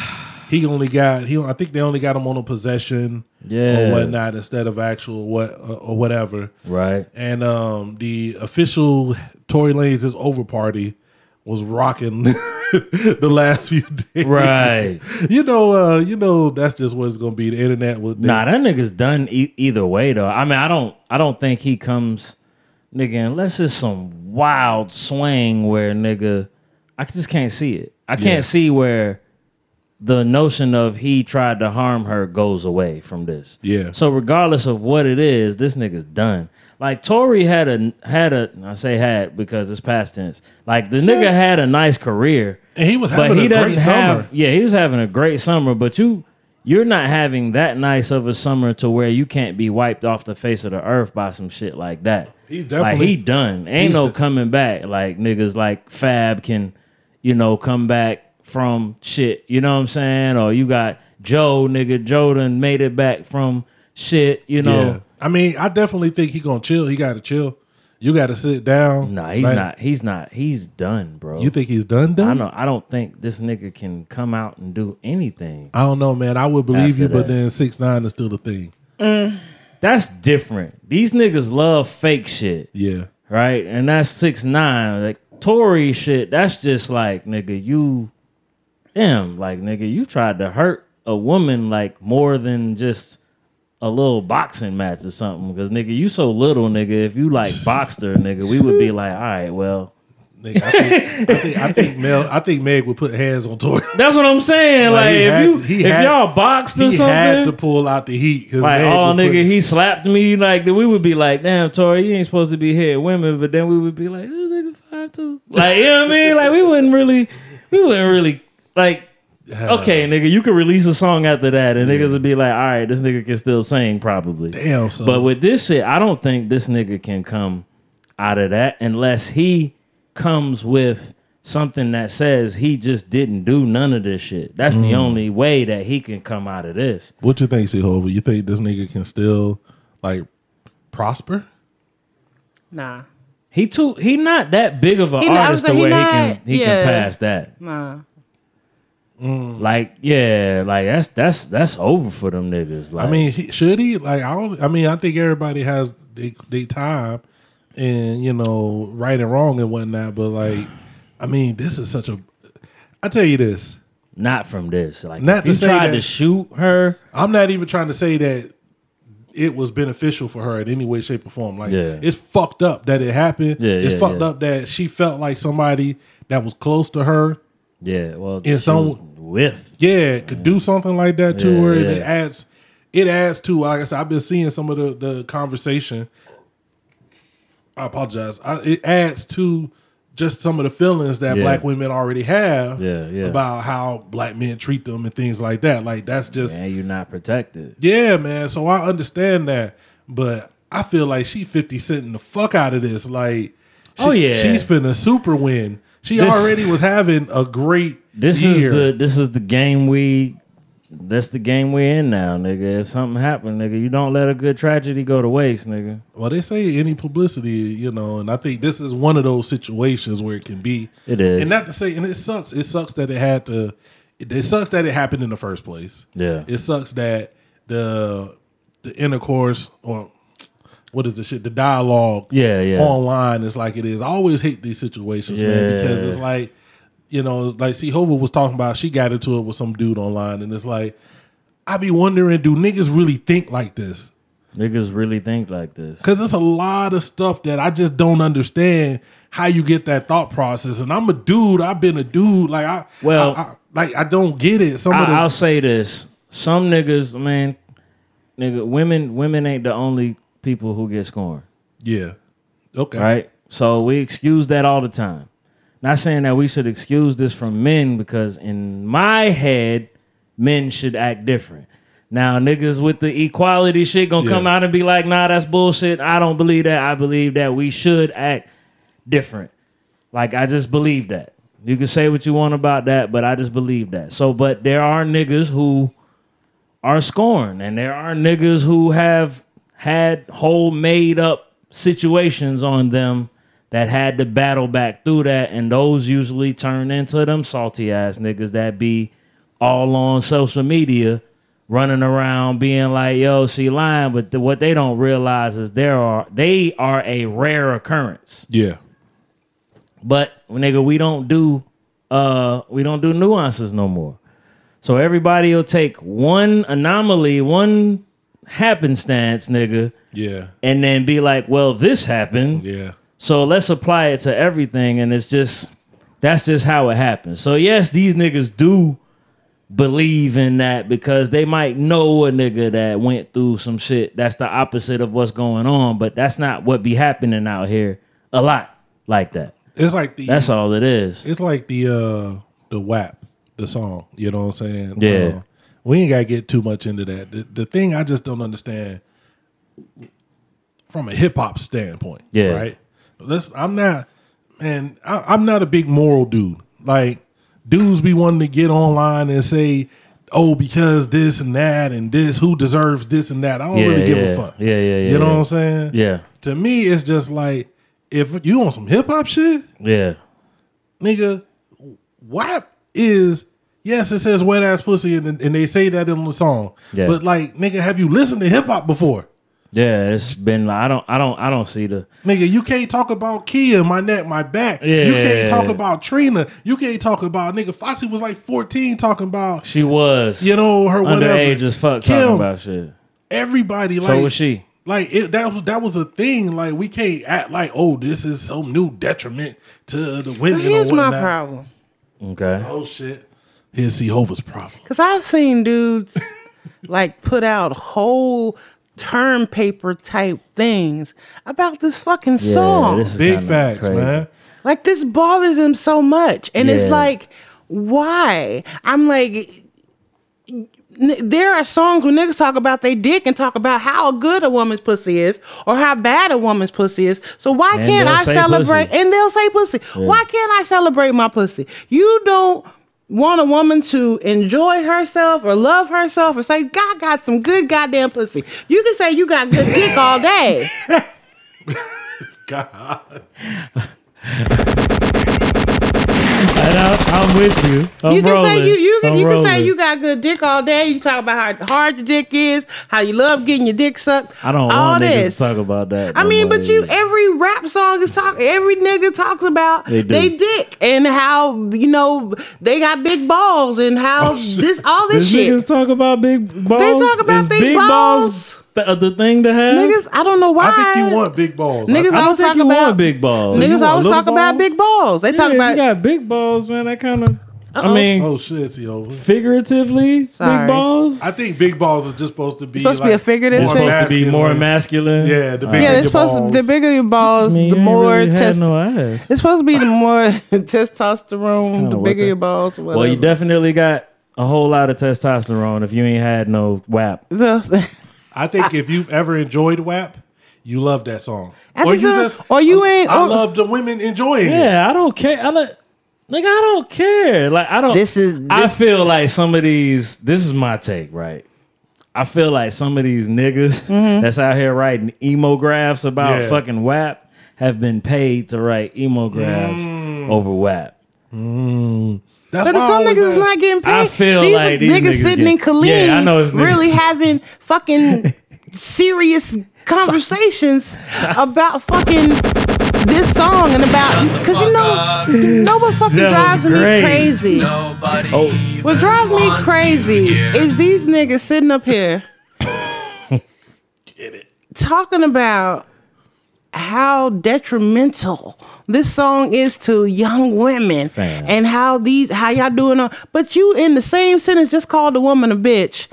He only got he I think they only got him on a possession Yeah. or whatnot instead of actual what or whatever. right. And um the official Tory Lanez is over party was rocking the last few days. Right. You know, uh, you know that's just what it's gonna be. The internet will Nah, that nigga's done e- either way though. I mean, I don't, I don't think he comes, nigga, unless it's some wild swing where nigga, I just can't see it. I can't Yeah. see where the notion of he tried to harm her goes away from this. Yeah. So regardless of what it is, this nigga's done. Like Tory had a had a I say had because it's past tense. Like the nigga had a nice career And he was but having he a doesn't great have summer. yeah he was having a great summer but you you're not having that nice of a summer to where you can't be wiped off the face of the earth by some shit like that He's like definitely- he done ain't no coming back like niggas like fab can you know come back from shit you know what i'm saying or you got joe nigga joe done made it back from shit you know Yeah. I mean, I definitely think he gonna chill. He got to chill. You got to sit down. nah he's Like, not he's not he's done bro You think he's done? Done? i don't i don't think this nigga can come out and do anything I don't know, man. I would believe you, but then six nine is still the thing. Mm. That's different. These niggas love fake shit, Yeah, right? And that's six nine. Like Tory shit, that's just like nigga, you damn, like nigga, you tried to hurt a woman like more than just a little boxing match or something. Because nigga, you so little, nigga. If you like boxed her, nigga, we would be like, all right, well, Nigga, I think, I think I think Mel I think Meg would put hands on Tory. that's what I'm saying. Like, Like, if had you if had, y'all boxed or He had to pull out the heat Like, oh nigga, he slapped me. Like, we would be like, damn, Tory, you ain't supposed to be hitting women. But then we would be like, this nigga five two. Like, you know what I mean? Like, we wouldn't really, we wouldn't really like. Uh, okay, nigga, you could release a song after that, and niggas would be like, "All right, this nigga can still sing, probably." damn. So, But with this shit, I don't think this nigga can come out of that unless he comes with something that says he just didn't do none of this shit. That's the mm. only way that he can come out of this. what you think, C-Hova? You think this nigga can still like prosper? Nah. He too he not that big of an He not- I artist to like, where he he can not- he yeah. can pass that. Nah. Mm. Like yeah, like that's that's that's over for them niggas. Like I mean, he, should he? Like, I don't. I mean, I think everybody has they, they time, and you know, right and wrong and whatnot. But like, I mean, this is such a. I tell you this. not from this. Like Not if say tried that- to shoot her, I'm not even trying to say that it was beneficial for her in any way, shape, or form. Like, Yeah. it's fucked up that it happened. Yeah, it's yeah, fucked up that she felt like somebody that was close to her, yeah, well, she some- with yeah, could do something like that to Yeah, her, and yeah. it adds. It adds to, like I said, I've been seeing some of the the conversation. I apologize. I, it adds to just some of the feelings that Yeah. black women already have Yeah, yeah. about how black men treat them and things like that. Like that's just and you're not protected. Yeah, man. So I understand that, but I feel like she fifty centing the fuck out of this. Like, oh, she, Oh, yeah. she's finna super win. She This- already was having a great This year. is the this is the game we that's the game we're in now, nigga. If something happened, nigga, you don't let a good tragedy go to waste, nigga. well, they say any publicity, you know, and I think this is one of those situations where it can be. It is. and not to say, and it sucks. It sucks that it had to. It, it sucks that it happened in the first place. Yeah. it sucks that the the intercourse or what is the shit? The dialogue, Yeah, yeah. online is like it is. I always hate these situations, man, because it's like, you know, like see, Hova was talking about she got into it with some dude online, and it's like, I be wondering, do niggas really think like this? Niggas really think like this. Because it's a lot of stuff that I just don't understand how you get that thought process. And I'm a dude. I've been a dude. Like I, Well- I- I- like I don't get it. Some of the I, I'll say this: some niggas, man, nigga, women, women ain't the only people who get scorned, yeah, okay, right? So we excuse that all the time. Not saying that we should excuse this from men because in my head, men should act different. Now niggas with the equality shit gonna come out and be like, nah, that's bullshit. I don't believe that. I believe that we should act different. Like I just believe that. You can say what you want about that, but I just believe that. So, but there are niggas who are scorned, and there are niggas who have had whole made up situations on them that had to battle back through that, and those usually turn into them salty ass niggas that be all on social media running around being like, "Yo, she lying," but the, what they don't realize is there are they are a rare occurrence. yeah, But nigga, we don't do uh we don't do nuances no more. So everybody will take one anomaly, one happenstance, nigga, yeah, and then be like, well, this happened. yeah. So let's apply it to everything. And it's just that's just how it happens. So yes, these niggas do believe in that because they might know a nigga that went through some shit that's the opposite of what's going on, but that's not what be happening out here a lot like that. It's like the That's all it is. it's like the uh the WAP, the song. You know what I'm saying? Yeah. Uh, we ain't gotta get too much into that. The, the thing I just don't understand from a hip hop standpoint. Yeah. Right. Let's. I'm not. Man, I, I'm not a big moral dude. Like dudes be wanting to get online and say, "Oh, because this and that and this, who deserves this and that." I don't Yeah, really give yeah. a fuck. Yeah, yeah, yeah, You know what I'm saying? Yeah. To me, it's just like if you on some hip hop shit, Yeah. nigga, WAP is yes, it says wet ass pussy, and, and they say that in the song. Yeah. But like, nigga, have you listened to hip hop before? Yeah, it's been like I don't I don't I don't see the Nigga, you can't talk about Khia, my neck, my back. Yeah. You can't talk about Trina. You can't talk about nigga. Foxy was like 14 talking about, she was you know, her whatever. underage as fuck Kim, talking about shit. everybody like So was she. Like it, that was that was a thing. Like we can't act like, oh, this is some new detriment to the women. But here's or my whatnot. problem. Okay. Oh shit. Here's C-Hova's problem. Because I've seen dudes like put out whole term paper type things about this fucking song. this Big facts, crazy. man. like this bothers him so much. And it's like, why? I'm like, n- there are songs where niggas talk about they dick and talk about how good a woman's pussy is or how bad a woman's pussy is. So why And can't I celebrate? pussy. And they'll say pussy. Why can't I celebrate my pussy? You don't want a woman to enjoy herself or love herself or say, God got some good goddamn pussy. You can say you got good dick all day. God. And I, I'm with you. I'm you can rolling. say you you can I'm you can say you got good dick all day. You talk about how hard your dick is, how you love getting your dick sucked. I don't all want this. to talk about that. I mean, but you every rap song is talking. Every nigga talks about They they dick and how you know they got big balls and how oh, this all this These shit. niggas talk about big balls. They talk about Is big balls. The, uh, the thing to have. Niggas, I don't know why. I think you want big balls. Niggas I, I don't always talk you about want big balls. you Niggas want always little talk about big balls. They Yeah, talk if about you got big balls, man. That kind of. I mean, oh shit, C-Hova. figuratively, Sorry. big balls. I think big balls is just supposed to be Supposed to be a figurative It's thing. supposed to be more masculine. Yeah, the bigger yeah, your it's supposed balls. to the bigger your balls, the more really test. no ass. It's supposed to be the more testosterone, the bigger your balls. Whatever. Well, you definitely got a whole lot of testosterone if you ain't had no WAP. So- I think if you've ever enjoyed WAP, you love that song. I think just Or you ain't- I or- love the women enjoying it. Yeah, I don't care. I don't, like I don't care. Like I don't. This is- I feel like some of these. This is my take, right? I feel like some of these niggas Mm-hmm. that's out here writing emo graphs about Yeah. fucking WAP have been paid to write emo graphs Mm. over WAP. That's But why some niggas is not getting paid. I feel these like these niggas, niggas sitting get- in Colleen Yeah, I know it's really niggas. having fucking serious conversations about fucking this song and about because you know you know what fucking That was drives me great. crazy. Oh, What drives me crazy is these niggas sitting up here talking about how detrimental this song is to young women Fam. and how these how y'all doing on but you in the same sentence just called the woman a bitch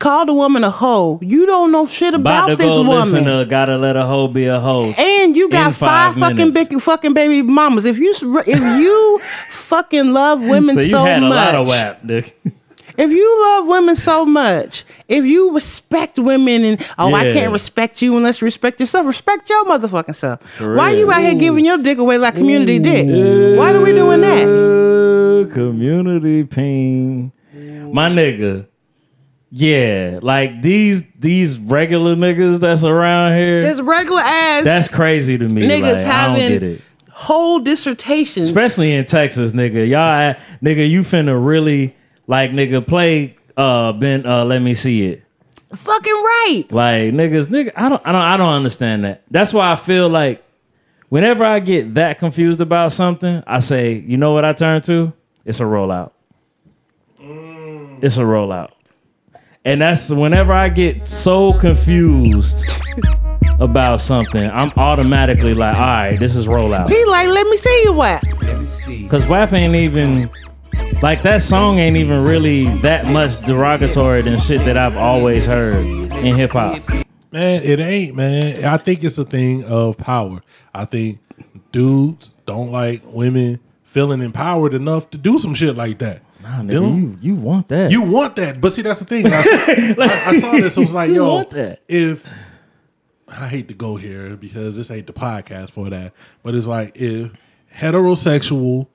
called a woman a hoe you don't know shit about about, this go listen woman to "Gotta Let a Hoe Be a Hoe." and you got five, five fucking big fucking baby mamas. If you if you fucking love women So so, you had a much, lot of WAP, Nick. If you love women so much, if you respect women and oh I can't respect you unless you respect yourself, respect your motherfucking self. Why real. you out here giving your dick away like community dick? Why are we doing that? Community pain. My nigga. Yeah, like these these regular niggas that's around here. Just regular ass that's crazy to me. niggas like, I don't get having it. whole dissertations. Especially in Texas, nigga. Y'all nigga, you finna really like nigga play uh Ben uh let me see it. fucking right. Like niggas, nigga, I don't I don't I don't understand that. That's why I feel like whenever I get that confused about something, I say, you know what I turn to? It's a rollout. It's a rollout. And that's whenever I get so confused about something, I'm automatically like, all right, this is rollout. He like, let me see you what. Let me see. Cause WAP ain't even like that song ain't even really that much derogatory than shit that I've always heard in hip hop. Man, it ain't, man. I think it's a thing of power. I think dudes don't like women feeling empowered enough to do some shit like that. Nah, nigga, Them- you, you want that. You want that, but see, that's the thing. I, I, I saw this. It was like, yo, if I hate to go here because this ain't the podcast for that, but it's like if heterosexual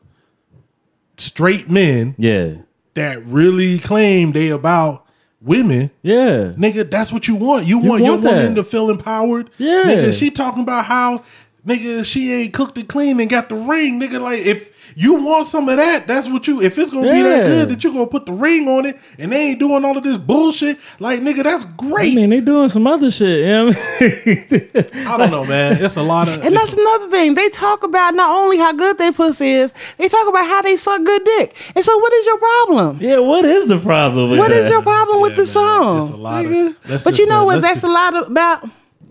straight men yeah. that really claim they about women, Yeah. nigga, that's what you want. You, want, your want woman to feel empowered. Yeah. nigga, she talking about how nigga she ain't cooked and clean and got the ring, nigga. Like if you want some of that. That's what you. If it's gonna be that good, that you're gonna put the ring on it, and they ain't doing all of this bullshit. Like nigga, that's great. I mean, they doing some other shit. You know what I mean? I don't know, man. It's a lot of. And that's another thing. They talk about not only how good they pussy is, they talk about how they suck good dick. And so, what is your problem? yeah, what is the problem with What that? is your problem with yeah, the song? It's a lot Nigga. of. let's But just you know say- what? That's just- a lot about.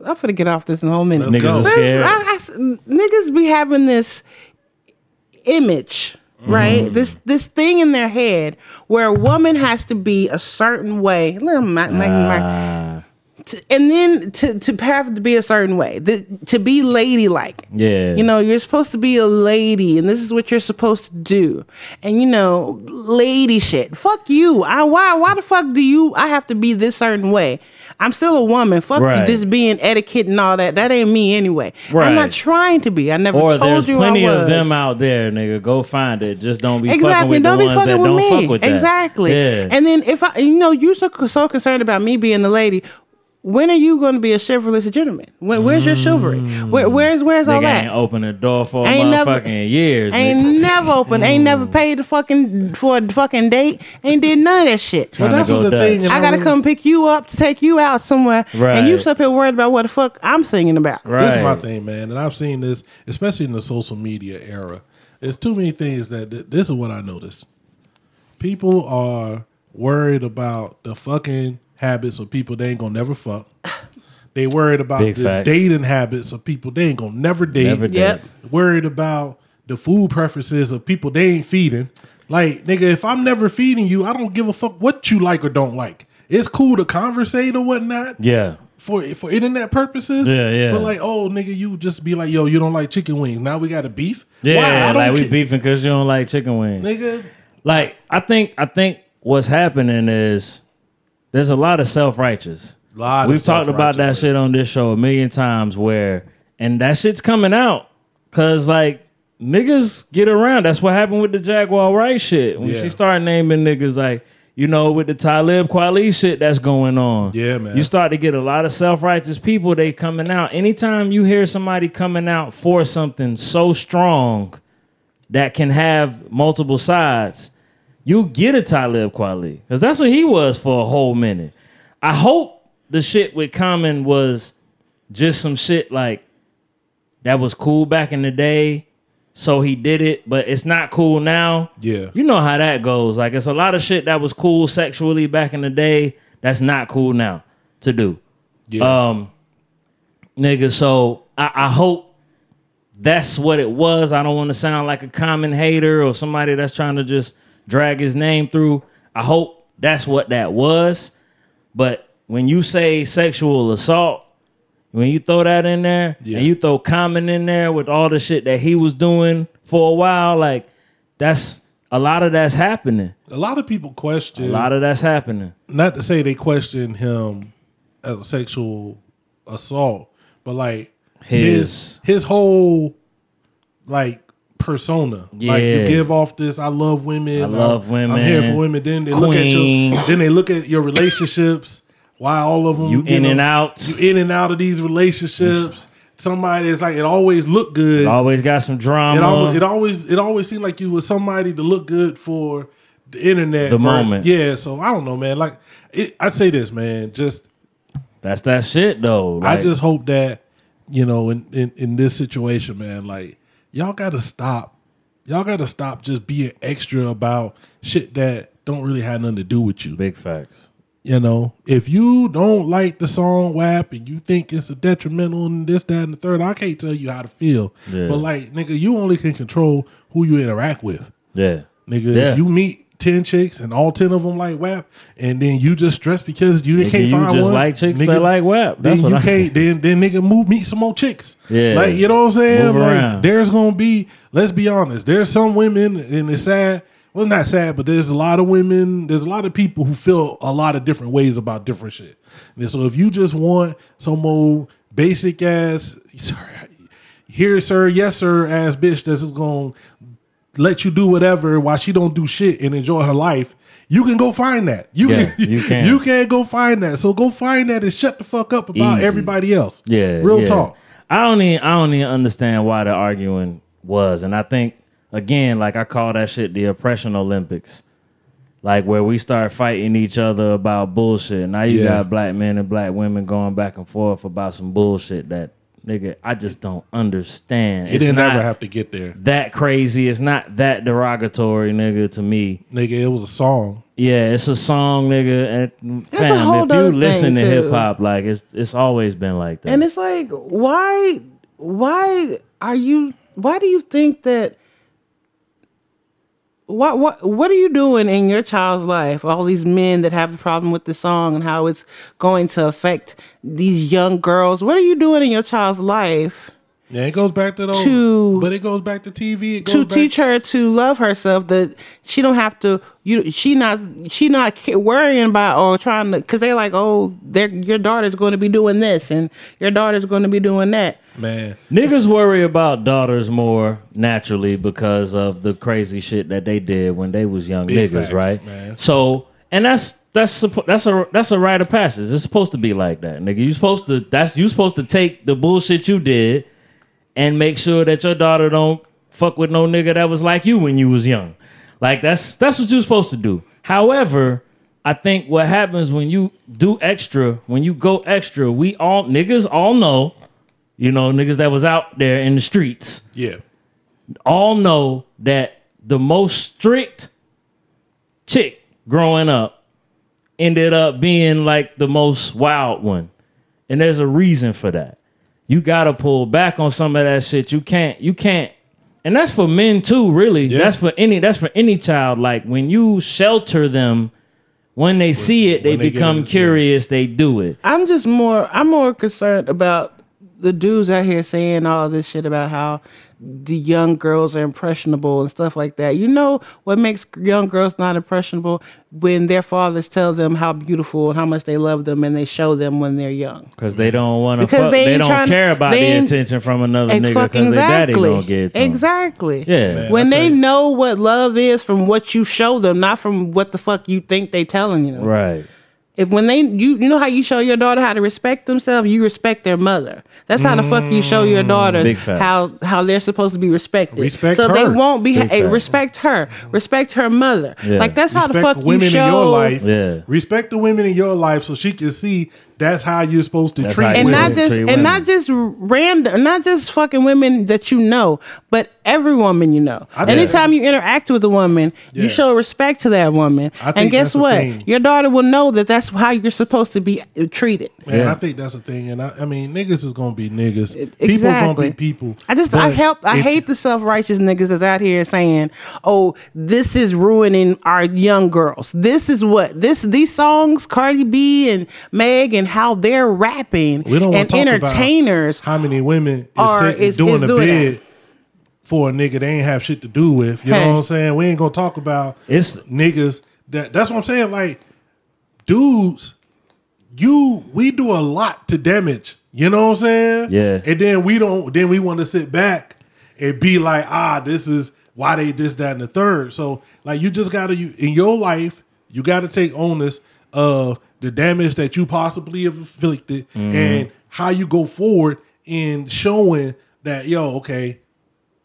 I'm gonna get off this in a whole minute. Let's Niggas go. are There's- scared. I- I s- niggas be having this image, right? Mm-hmm. This this thing in their head where a woman has to be a certain way. Let me- let me- to- and then to to have to be a certain way, the, to be ladylike. Yeah. you know, you're supposed to be a lady, and this is what you're supposed to do. And you know, lady shit. Fuck you. I why why the fuck do you? I have to be this certain way. I'm still a woman. Fuck Right. this being etiquette and all that. That ain't me anyway. I'm not trying to be. I never or told there's you plenty I was. of them out there, nigga. Go find it. Just don't be fucking Exactly. Don't be fucking with me. fuck with exactly. Yeah. And then if I, you know, you're so so concerned about me being the lady. When are you going to be a chivalrous gentleman? When, where's your chivalry? Where, mm. where's where's all Nigga that? ain't opened the door for a Ain't never- motherfucking years. Ain't nigga. never open. Ain't never mm. paid the fucking for a fucking date. Ain't did none of that shit. But Tryna that's go what the Dutch. thing. I gotta come pick you up to take you out somewhere, and you Right. sit here worried about what the fuck I'm singing about. Right. This is my thing, man, and I've seen this, especially in the social media era. There's too many things that th- this is what I noticed. People are worried about the fucking habits of people they ain't gonna never fuck. They worried about Big the facts. dating habits of people they ain't gonna never date. Never date. Yep. Worried about the food preferences of people they ain't feeding. Like nigga, if I'm never feeding you, I don't give a fuck what you like or don't like. It's cool to conversate or whatnot Yeah. for for internet purposes. Yeah, yeah. But like, oh nigga, you just be like, yo, you don't like chicken wings. Now we got a beef. Yeah, Why? I don't like we ca- beefing because you don't like chicken wings. nigga. Like I think I think what's happening is there's a lot of self righteous. We've talked about that shit on this show a million times where and that shit's coming out cause like niggas get around. That's what happened with the Jaguar Wright shit. When Yeah. she started naming niggas like you know, with the Talib Kweli shit that's going on. Yeah, man. You start to get a lot of self-righteous people, they coming out. Anytime you hear somebody coming out for something so strong that can have multiple sides, you get a Talib Kweli. Because that's what he was for a whole minute. I hope the shit with Common was just some shit like that was cool back in the day. So he did it, but it's not cool now. Yeah. You know how that goes. Like it's a lot of shit that was cool sexually back in the day that's not cool now to do. Yeah. Um, nigga. So I, I hope that's what it was. I don't want to sound like a Common hater or somebody that's trying to just drag his name through. I hope that's what that was. But when you say sexual assault, when you throw that in there Yeah. and you throw Common in there with all the shit that he was doing for a while, like that's a lot of that's happening. a lot of people question. A lot of that's happening. not to say they question him as a sexual assault, but like his His- his whole like persona, like to Yeah. give off this "I love women, I love I'm, I'm here for women." Then they look at queen. you, then they look at your relationships. Why all of them You in and out. you in and out of these relationships. Somebody is like it always looked good. Always got some drama. It always, it always, it always seemed like you was somebody to look good for the internet. The first. moment. yeah. So I don't know, man. Like, it, I say this, man. Just that's that shit though. I just hope that you know, in, in in this situation, man, like y'all got to stop. Y'all got to stop just being extra about shit that don't really have nothing to do with you. big facts. You know, if you don't like the song WAP and you think it's a detrimental and this, that, and the third, I can't tell you how to feel. Yeah. But like, nigga, you only can control who you interact with. Yeah. Nigga, Yeah. if you meet ten chicks and all ten of them like WAP, and then you just stress because you Nigga, can't you find just one, like chicks nigga, that like WAP. That's then what you I can't. Then then nigga move meet some more chicks. Yeah. like you know what I'm saying. Move like around. there's gonna be. Let's be honest. There's some women, and it's sad. Well, not sad, but there's a lot of women. There's a lot of people who feel a lot of different ways about different shit. And so if you just want some old basic ass, here sir, yes sir, ass bitch that's gonna let you do whatever while she don't do shit and enjoy her life. You can go find that. You Yeah, can. you can. You can go find that. So go find that and shut the fuck up about Easy. everybody else. Yeah, real yeah. talk. I don't even I don't even understand why the arguing was, and I think again, like I call that shit the oppression Olympics. Like where we start fighting each other about bullshit. Now you Yeah. got black men and black women going back and forth about some bullshit that nigga I just don't understand. It It's didn't ever have to get there, that crazy. It's not that derogatory, nigga, to me. nigga. It was a song. Yeah, it's a song, nigga. And That's a fam, whole if you listen to hip hop, like it's it's always been like that. And it's like, why, why are you? Why do you think that? What what what are you doing in your child's life? All these men that have the problem with the song and how it's going to affect these young girls. What are you doing in your child's life Yeah, it goes back to those. To- but it goes back to TV. It goes to back, teach her to love herself? That she don't have to. You she not she not worrying about or trying to because they're like, oh, their your daughter's going to be doing this and your daughter's going to be doing that. man. Niggas worry about daughters more naturally because of the crazy shit that they did when they was young Big niggas, facts, right? man. So, and that's that's suppo- that's a that's a rite of passage. It's supposed to be like that, nigga. You supposed to that's you supposed to take the bullshit you did and make sure that your daughter don't fuck with no nigga that was like you when you was young. Like that's that's what you're supposed to do. However, I think what happens when you do extra, when you go extra, we all niggas all know, you know, niggas that was out there in the streets, Yeah, all know that the most strict chick growing up ended up being like the most wild one. And there's a reason for that. You gotta pull back on some of that shit. You can't, you can't, and that's for men too, really. Yeah. That's for any that's for any child. Like when you shelter them, when they see it, they they become it, yeah. curious, they do it. I'm just more I'm more concerned about the dudes out here saying all this shit about how the young girls are impressionable and stuff like that. You know what makes young girls not impressionable when their fathers tell them how beautiful and how much they love them and they show them when they're young. Cause they don't want to. Because Fuck, they they, don't trying- care about they the ain't- attention from another And nigga fuck because their daddy exactly. don't get it. to 'em. Exactly. Yeah. Man, when they you- know what love is from what you show them, not from what the fuck you think they telling you. Right. If when they you you know how you show your daughter how to respect themselves, you respect their mother. That's how the fuck you show your daughters how how they're supposed to be respected. Respect so they her. won't be Big hey, facts. respect her, respect her mother. Yeah. Like that's how the respect fuck the women you show. in your life. Yeah. respect the women in your life so she can see that's how you're supposed to That's treat how and women. not just treat and women. not just random, not just fucking women that you know, but every woman you know. I think- Anytime you interact with a woman, Yeah. you show respect to that woman, I think and guess the what? thing. Your daughter will know that that's how you're supposed to be uh, treated. Man, Yeah. I think that's the thing, and I, I mean, niggas is gonna be niggas. It- People gonna exactly. be people. I just I But help I if- hate the self righteous niggas that's out here saying, "Oh, this is ruining our young girls. This is what this these songs, Cardi B and Meg, and how they're rapping We don't and talk entertainers." about how many women is, are- sitting is- doing is the doing bid that. for a nigga they ain't have shit to do with. You Hey. know what I'm saying? We ain't gonna talk about It's niggas. That that's what I'm saying. Like, dudes, you we do a lot to damage. You know what I'm saying? Yeah. And then we don't. Then we want to sit back and be like, ah, this is why they this that and the third. So like, you just gotta you in your life, you gotta take onus of the damage that you possibly have inflicted mm-hmm. and how you go forward in showing that yo, okay,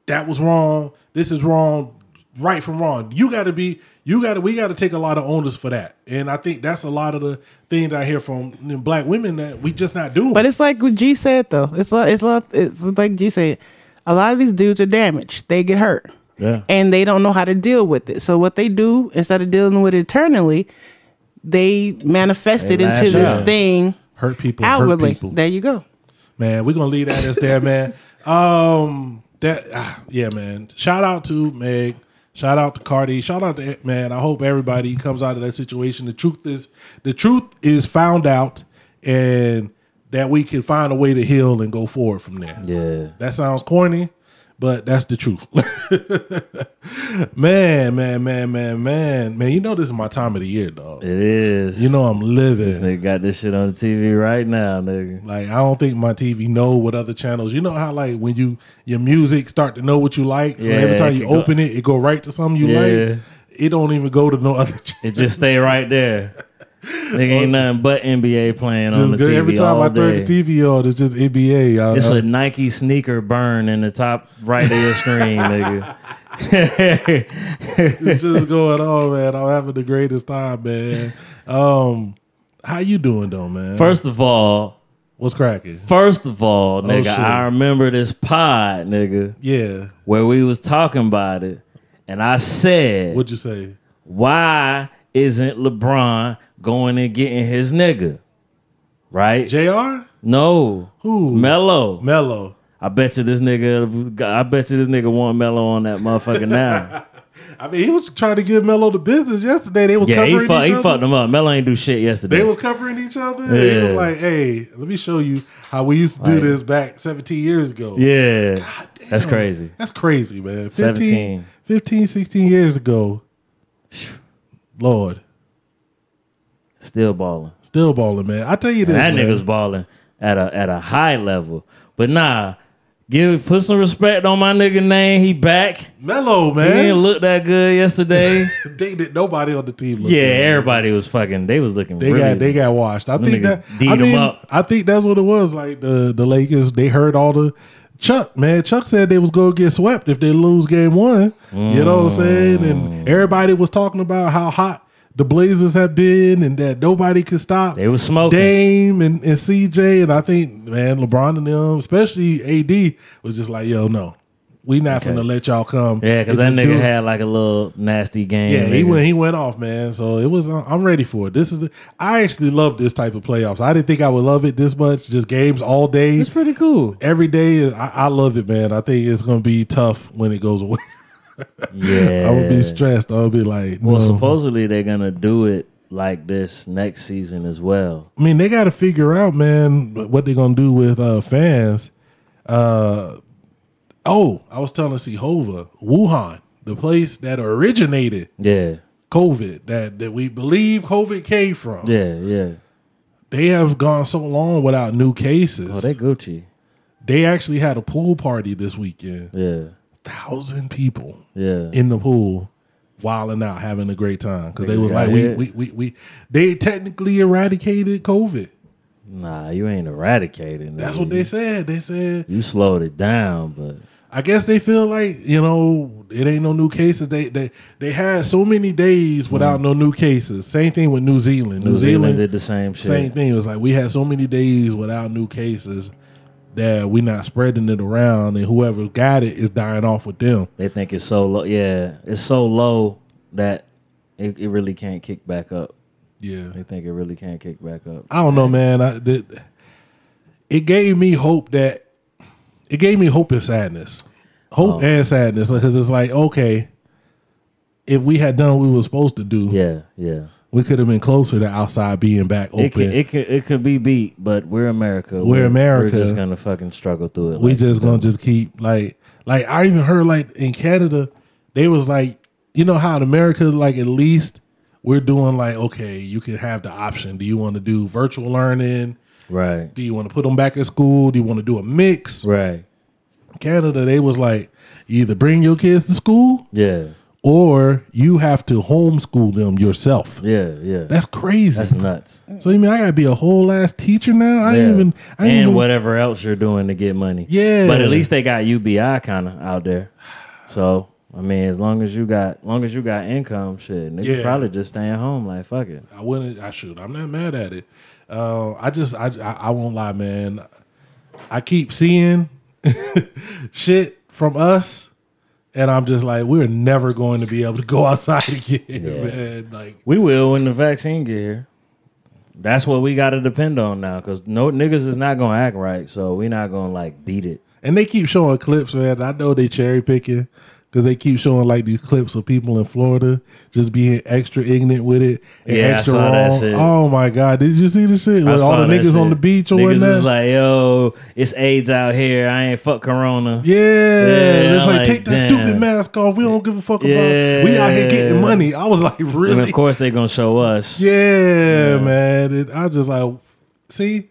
that was wrong. This is wrong. Right from wrong. You got to be. You got to. We got to take a lot of onus for that. And I think that's a lot of the things I hear from black women that we just not doing. But it's like what G said though. It's like it's like it's like G said. A lot of these dudes are damaged. They get hurt. Yeah. And they don't know how to deal with it. So what they do instead of dealing with it internally, they manifested They into lash this out. thing hurt people. Hurt outwardly. people. There you go. man, we're gonna leave that as there, man. Um, that ah, yeah, man. Shout out to Meg. Shout out to Cardi. Shout out to man. I hope everybody comes out of that situation. The truth is, the truth is found out, and that we can find a way to heal and go forward from there. yeah. That sounds corny, but that's the truth. man, man, man, man, man, man. You know this is my time of the year, dog. It is. You know I'm living. Nigga got this shit on the TV right now, nigga. Like I don't think my TV know what other channels. You know how like when you your music start to know what you like. So Yeah, every time you can go- open it, it go right to something you Yeah. like. It don't even go to no other channel. It just stay right there. Nigga ain't nothing but NBA playing on Just the good. TV Every time all I turn day. the TV on, it's just NBA. y'all. It's a Nike sneaker burn in the top right of your screen, nigga. it's just going on, man. I'm having the greatest time, man. Um, how you doing, though, man? First of all, what's cracking? first of all, nigga, Oh. I remember this pod, nigga, Yeah. where we was talking about it, and I said, What'd you say? why isn't LeBron going and getting his nigga? Right? Jr. no. Who? Melo. Melo. I bet you this nigga I bet you this nigga want Melo on that motherfucker now. I mean, he was trying to give Melo the business yesterday. They was yeah, covering he, fuck, each he fucked him up. Melo ain't do shit yesterday. They was covering each other. and He was like, "Hey, let me show you how we used to do Like- this back 17 years ago." yeah. Damn. That's crazy. That's crazy, man. 15, 17. 15, 16 years ago. Lord, Still balling. still balling, man. I tell you this, that man. nigga's balling at a at a high level. But nah, give put some respect on my nigga name. He back. Melo, man. He didn't look that good yesterday. they did nobody on the team. looked yeah, good. everybody was fucking. They was looking. They really, got they got washed. I Them think that I mean. I think that's what it was. Like the the Lakers, they heard all the Chuck man. Chuck said they was gonna get swept if they lose game one. You know what I'm saying? Mm. And everybody was talking about how hot the Blazers have been and that nobody could stop. They was smoking. Dame and, and CJ and I think man LeBron and them, especially AD, was just like yo no, we not Okay. gonna let y'all come. Yeah, because that nigga do had like a little nasty game. Yeah, he went. He went off, man. So it was. uh, I'm ready for it. This is. The, I actually love this type of playoffs. I didn't think I would love it this much. Just games all day, It's pretty cool. every day. I, I love it, man. I think it's gonna be tough when it goes away. Yeah, I would be stressed. I would be like, Well, no. supposedly they're gonna do it like this next season as well. I mean, they got to figure out, man, what they're gonna do with uh, fans. Uh, oh, I was telling Hova, Wuhan, the place that originated Yeah, COVID, that that we believe COVID came from. yeah, yeah. They have gone so long without new cases. Oh, they Gucci. They actually had a pool party this weekend. Yeah, Thousand people yeah. in the pool, wilding out, having a great time because they was like, we, we, we, we, they technically eradicated COVID. Nah, you ain't eradicated. That's what they said. They said, You slowed it down, but I guess they feel like you know it ain't no new cases. They they they had so many days without no new cases. Same thing with New Zealand. Mm. New Zealand did the same shit. Same thing. It was like we had so many days without new cases that we not spreading it around, and whoever got it is dying off with them. They think it's so low. Yeah, it's so low that it, it really can't kick back up. Yeah, They think it really can't kick back up. I don't know, man. I, that, it gave me hope that it gave me hope and sadness, hope Oh. and sadness, because it's like okay, if we had done what we were supposed to do, Yeah, yeah. We could have been closer to outside being back open. It could, it could it could be beat, but we're America. We're America. We're just gonna fucking struggle through it. we like just gonna just keep like like I even heard like in Canada they was like you know how in America like at least we're doing like okay you can have the option do you want to do virtual learning right, do you want to put them back at school do you want to do a mix right. Canada they was like either bring your kids to school Yeah, or you have to homeschool them yourself yeah, yeah. that's crazy That's nuts. so you mean I gotta be a whole ass teacher now I Yeah. ain't even I ain't and even, whatever else you're doing to get money. Yeah. but at least they got UBI kind of out there. So I mean, as long as you got, long as you got income, shit, niggas Yeah. probably just staying home. Like fuck it. I wouldn't. I should. I'm not mad at it. Uh, I just. I, I. I won't lie, man. I keep seeing shit from us, and I'm just like, we're never going to be able to go outside again, Yeah. man. Like, We will when the vaccine get here. That's what we got to depend on now, because no niggas is not gonna act right, so we not gonna like beat it. and they keep showing clips, man. I know they cherry picking. Because they keep showing like these clips of people in Florida just being extra ignorant with it and Yeah, I extra wrong. shit. Oh my god! Did you see the shit? With all the niggas on the beach or niggas whatnot. is like, yo, it's AIDS out here. I ain't fuck Corona. Yeah, it's like, like, take that damn. stupid mask off. We don't give a fuck about. We out here getting money. I was like, And really? of course they gonna show us. Yeah, man. It, I was just like, see,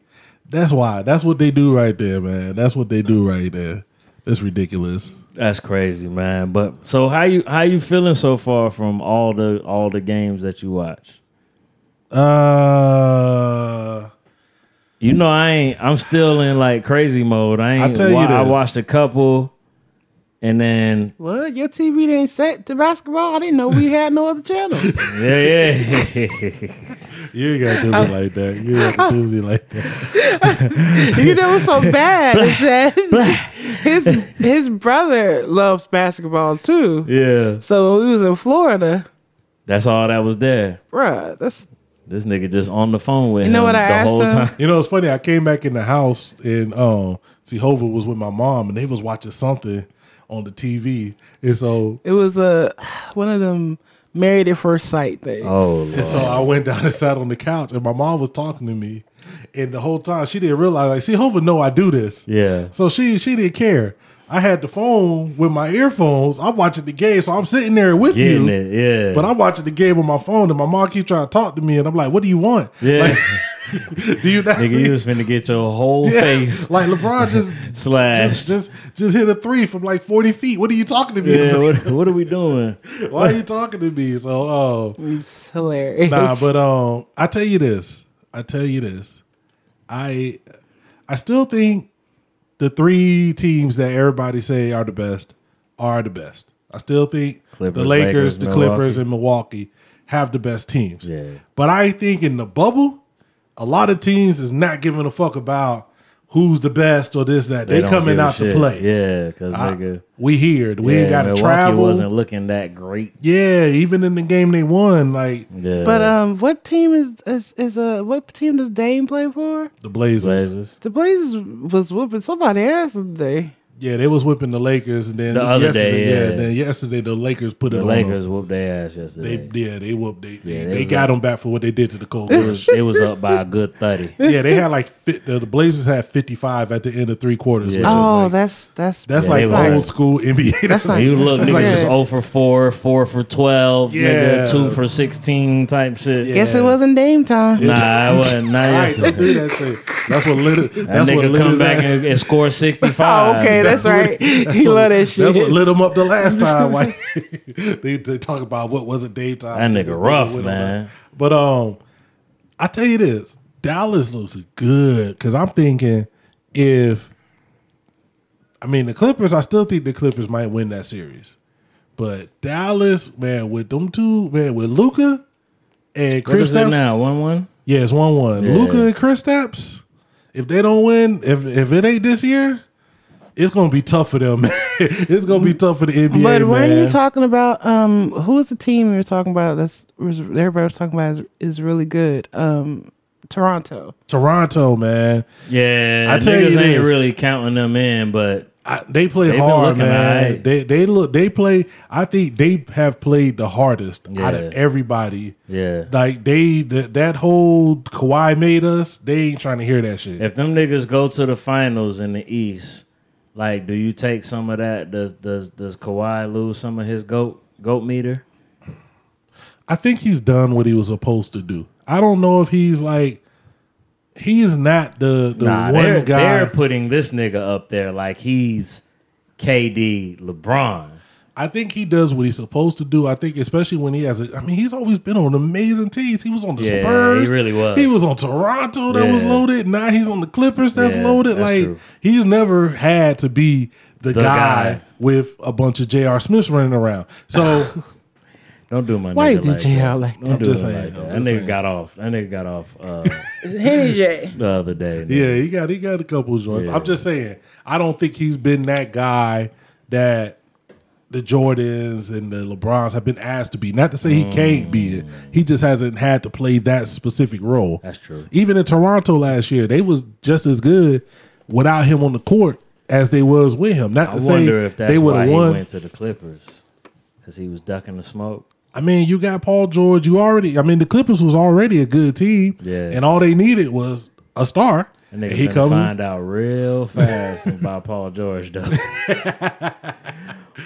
that's why. That's what they do right there, man. That's what they do right there. That's ridiculous. That's crazy, man. But so how you how you feeling so far from all the all the games that you watch? Uh, You know, I ain't. I'm still in like crazy mode. I ain't. I tell you wa- I watched a couple, and then What? Your TV ain't set to basketball? I didn't know we had no other channels. yeah, yeah. you ain't gotta do me like that. You ain't gotta do me like that. you know what's so bad is that his his brother loves basketball too. yeah. So when we was in Florida, That's all that was there. bruh, that's This nigga just on the phone with You know him what I the asked whole him? You know, it's funny. I came back in the house and um, see, Hova was with my mom, and they was watching something on the TV, and so it was a one of them married at first sight thing. Oh, and so I went down and sat on the couch, and my mom was talking to me, and the whole time she didn't realize. Like, see, Hova know I do this, yeah. so she she didn't care. I had the phone with my earphones. I'm watching the game, so I'm sitting there with Getting you. it, yeah. But I'm watching the game on my phone, and my mom keep trying to talk to me, and I'm like, "What do you want? yeah. Like, do you not nigga, see? you was finna get your whole Yeah. face Like LeBron just slashed. just just just hit a three from like 40 feet. What are you talking to me? yeah, what, what are we doing? Why are you talking to me? So, oh, It's hilarious. nah, but um, I tell you this. I tell you this. I I still think the three teams that everybody say are the best are the best. I still think Clippers, the Lakers, Lakers, the Milwaukee. Clippers, and Milwaukee have the best teams. Yeah. But I think in the bubble, a lot of teams is not giving a fuck about who's the best or this that. They, don't coming out to play. Yeah, because nigga. we here. We yeah, ain't got to Milwaukee travel. wasn't looking that great. yeah, even in the game they won, like Yeah. But um, what team is is is uh what team does Dame play for? the Blazers. Blazers. The Blazers was whooping somebody ass today. Yeah, they was whipping the Lakers, and then The other yesterday, day, yeah. then yesterday the Lakers put The it on. Lakers them. whooped their ass yesterday. They yeah, they whooped. They they, Yeah, they they was got up. them back for what they did to the Cold it was it was up by a good thirty. yeah, they had like the, the Blazers had fifty five at the end of three quarters. Yeah. Which Oh, like, that's that's that's Yeah, like old like- school NBA. That's not- like, you look, That's niggas like- just 0 for 4, 4 for 12, Yeah. nigga, 2 for 16 type shit. Guess it wasn't Dame time. Nah, it wasn't. Not yesterday. don't that. That's what lit. it- That That's what nigga lit come back and, and score 65. Oh, okay, that's right. He love that shit. That's what lit him up the last time. Like they, they talk about what wasn't daytime. That nigga Niggas rough, lit him man. But um, I tell you this, Dallas looks good because I'm thinking if I mean the Clippers, I still think the Clippers might win that series. But Dallas, man, with them two, man, with Luka and What Chris is it Stapps, now? 1 1? yeah, it's one one. Yeah. Luka and Kristaps, if they don't win, if if it ain't this year, it's gonna be tough for them. it's gonna be tough for the NBA. But weren't man. you talking about um who was the team you were talking about that's was everybody was talking about is, is really good? Um Toronto. Toronto, man, Yeah, I tell niggas you ain't really counting them in, but I, they play They've been hard, man. alright. They they look they play. I think they have played the hardest out of everybody. yeah. Like they that that whole Kawhi made us. They ain't trying to hear that shit. If them niggas go to the finals in the East, like, do you take some of that? Does does does Kawhi lose some of his goat goat meter? I think he's done what he was supposed to do. I don't know if he's like he's not the the Nah, one they're, guy. they're putting this nigga up there like he's KD, LeBron. I think he does what he's supposed to do. I think especially when he has a I mean, he's always been on amazing teams. He was on the Yeah, Spurs. he really was. He was on Toronto that was loaded. Now he's on the Clippers that's Yeah, loaded. that's like true. he's never had to be the, The guy, guy. with a bunch of J.R. Smiths running around. So Don't do my Why nigga you do like JR that. like Don't I'm do just saying, like that. I'm That nigga saying. got off. That nigga got off uh, Henny J. the other day. yeah, he got he got a couple of joints. Yeah. I'm just saying, I don't think he's been that guy that the Jordans and the LeBrons have been asked to be. Not to say he can't be it. He just hasn't had to play that specific role. That's true. Even in Toronto last year, they was just as good without him on the court as they was with him. Not I to say wonder if that's they would have won. went to the Clippers because he was ducking the smoke. I mean, you got Paul George. You already. I mean, the Clippers was already a good team. Yeah. and all they needed was a star. And And he comes. find out real fast about Paul George though.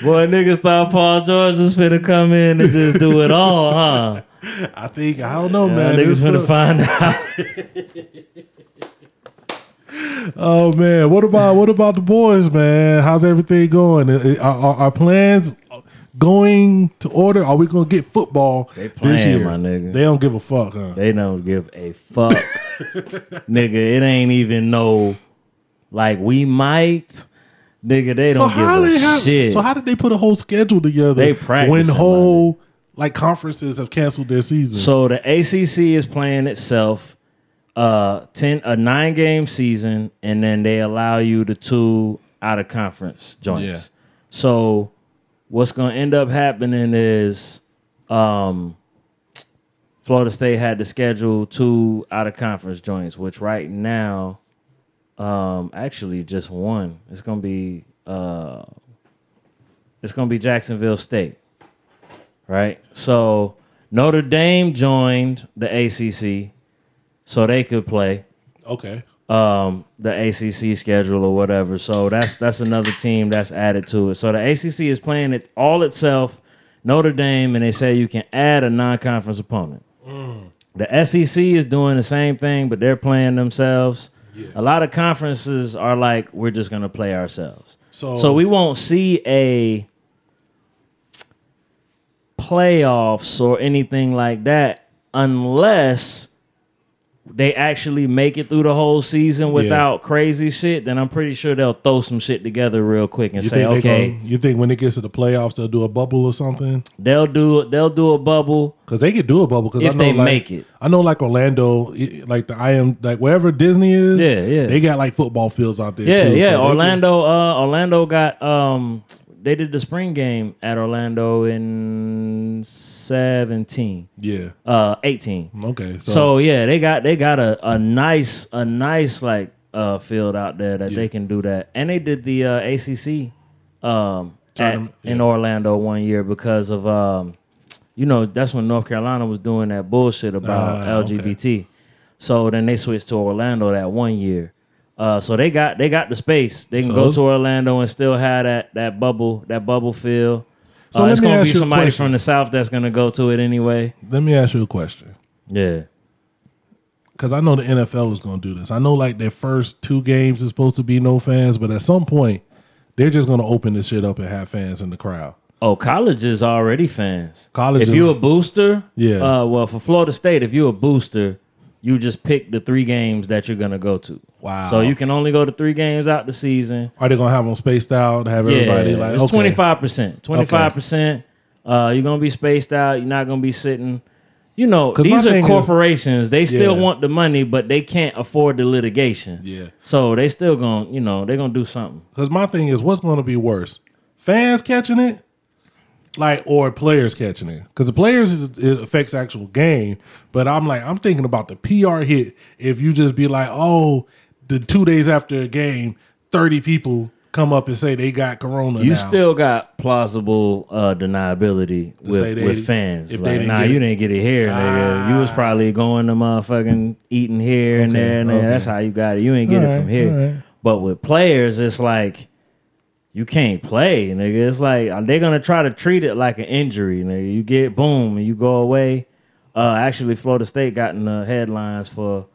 Boy, niggas thought Paul George was finna come in and just do it all, huh? I think I don't know, Yeah, man. niggas finna find out. Oh man, what about what about the boys, man? How's everything going? Uh, uh, are, are, are plans going to order? Are we gonna get football They this year? my nigga. They don't give a fuck, huh? They don't give a fuck, nigga. It ain't even no like we might, nigga. They don't how give a they have? shit. So how did they put a whole schedule together? They practice when whole like conferences have canceled their season. So the ACC is playing itself uh 10 a 9 game season and then they allow you the two out of conference joints. Yeah. So what's going to end up happening is um Florida State had to schedule two out of conference joints which right now um actually just one. It's going to be uh it's going to be Jacksonville State right? So Notre Dame joined the ACC so they could play okay, um, the ACC schedule or whatever. So that's that's another team that's added to it. So the ACC is playing it all itself, Notre Dame, and they say you can add a non-conference opponent. The SEC is doing the same thing, but they're playing themselves. A lot of conferences are like, we're just gonna play ourselves. So- so we won't see a playoffs or anything like that unless they actually make it through the whole season without crazy shit, then I'm pretty sure they'll throw some shit together real quick and you say, okay, gonna, you think when it gets to the playoffs they'll do a bubble or something? they'll do they'll do a bubble. Because they could do a bubble. Because If I know, they like, make it. I know like Orlando, like the I am like wherever Disney is. Yeah, yeah. They got like football fields out there. Yeah, too, yeah. so Orlando, uh, Orlando got um, they did the spring game at Orlando in seventeen, yeah. uh, eighteen. Okay. So, So, yeah, they got they got a, a nice a nice like uh field out there that they can do that, and they did the uh, ACC um at, Tournament, in Orlando one year because of um you know that's when North Carolina was doing that bullshit about Ah, okay. LGBT. So then they switched to Orlando that one year. Uh, so they got they got the space. They can So go to Orlando and still have that that bubble that bubble feel. So uh, it's gonna be somebody from the south that's gonna go to it anyway. let me ask you a question. Yeah. Because I know the NFL is going to do this. I know like their first two games is supposed to be no fans, but at some point they're just going to open this shit up and have fans in the crowd. Oh, college is already fans. College If is- you a booster, Yeah. Uh, well, for Florida State, if you're a booster, you just pick the three games that you're gonna go to. Wow. So you can only go to three games out the season. Are they going to have them spaced out? Have everybody like it's twenty five percent. Twenty five percent. Uh, you're gonna be spaced out. You're not gonna be sitting. You know, these are thing is- corporations. they still Yeah. want the money, but they can't afford the litigation. Yeah. So they still gonna, you know, they're gonna do something. Because my thing is, what's going to be worse, fans catching it, like, or players catching it? Because the players is, it affects actual game, but I'm like, I'm thinking about the PR hit. If you just be like, oh, the two days after a game, thirty people come up and say they got corona. You now. still got plausible uh, deniability say with, they- with fans. Like, nah, you it. didn't get it here, nigga. You was probably going to motherfucking eating here and there and there. That's how you got it. You ain't get it Alright, from here. alright. But with players, it's like you can't play, nigga. It's like uh, they're gonna try to treat it like an injury, nigga. You get boom and you go away. Uh, actually, Florida State got in the headlines for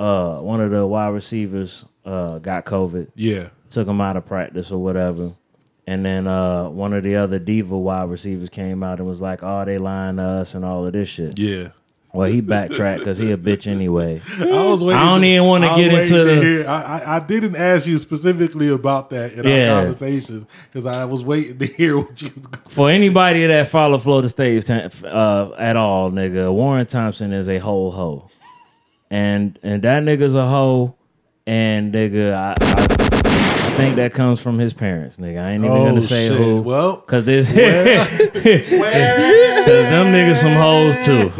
uh, one of the wide receivers uh, got COVID yeah. took him out of practice or whatever. And then uh, one of the other diva wide receivers came out and was like, "Oh, they lying to us and all of this shit." Yeah. Well, he backtracked because he a bitch anyway. I was waiting. I don't even wanna get into to the- hear- I, I, didn't ask you specifically about that in Yeah. our conversations because I was waiting to hear what you was going. For anybody that follow Florida State uh, at all, nigga, Warren Thompson is a whole hoe, and and that nigga's a hoe, and nigga, I, I, I think that comes from his parents, nigga. I ain't even Oh, gonna say shit. who. Well, Cause this, cause them niggas some hoes too.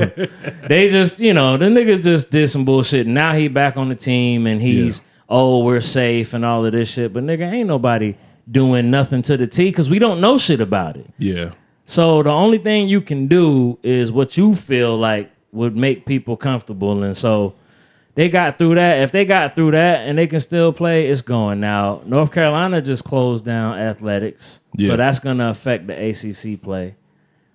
They just, you know, the niggas just did some bullshit. Now he back on the team and he's, oh, we're safe and all of this shit. But nigga, ain't nobody doing nothing to the T because we don't know shit about it. Yeah. So the only thing you can do is what you feel like would make people comfortable. And so they got through that. If they got through that and they can still play, it's going. Now, North Carolina just closed down athletics. Yeah. So that's going to affect the ACC play.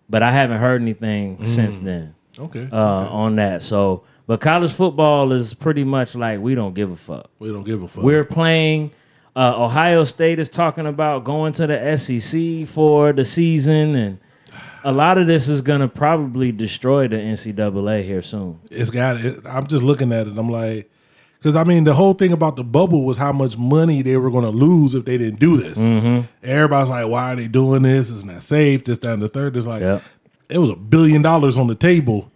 But I haven't heard anything since then Okay. uh, on that. So, but college football is pretty much like we don't give a fuck. we don't give a fuck. We're playing. Uh, Ohio State is talking about going to the SEC for the season, and a lot of this is gonna probably destroy the NCAA here soon. It's got it. I'm just looking at it. I'm like, because I mean, the whole thing about the bubble was how much money they were going to lose if they didn't do this. Mm-hmm. Everybody's like, why are they doing this? It's not that safe. This, down the third. It's like, Yep. it was a billion dollars on the table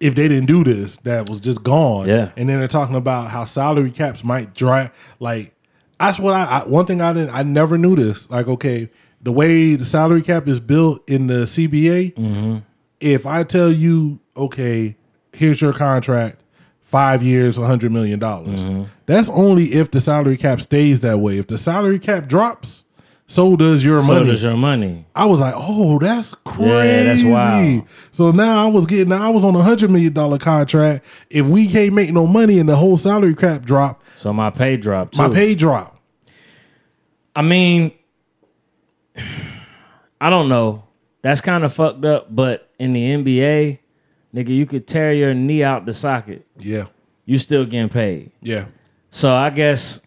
if they didn't do this. That was just gone. Yeah. And then they're talking about how salary caps might dry. Like, that's what I, I one thing I didn't. I never knew this. Like, okay, the way the salary cap is built in the CBA. Mm-hmm. If I tell you, okay, here's your contract, five years, hundred million dollars. Mm-hmm. That's only if the salary cap stays that way. If the salary cap drops, so does your So money. So does your money. I was like, oh, that's crazy. Yeah, that's wild. So now I was getting, I was on a hundred million dollar contract. If we can't make no money and the whole salary cap drop, So my pay dropped. my pay drop. I mean, I don't know. That's kind of fucked up. But in the NBA, nigga, you could tear your knee out the socket. Yeah, You still getting paid. yeah. So I guess,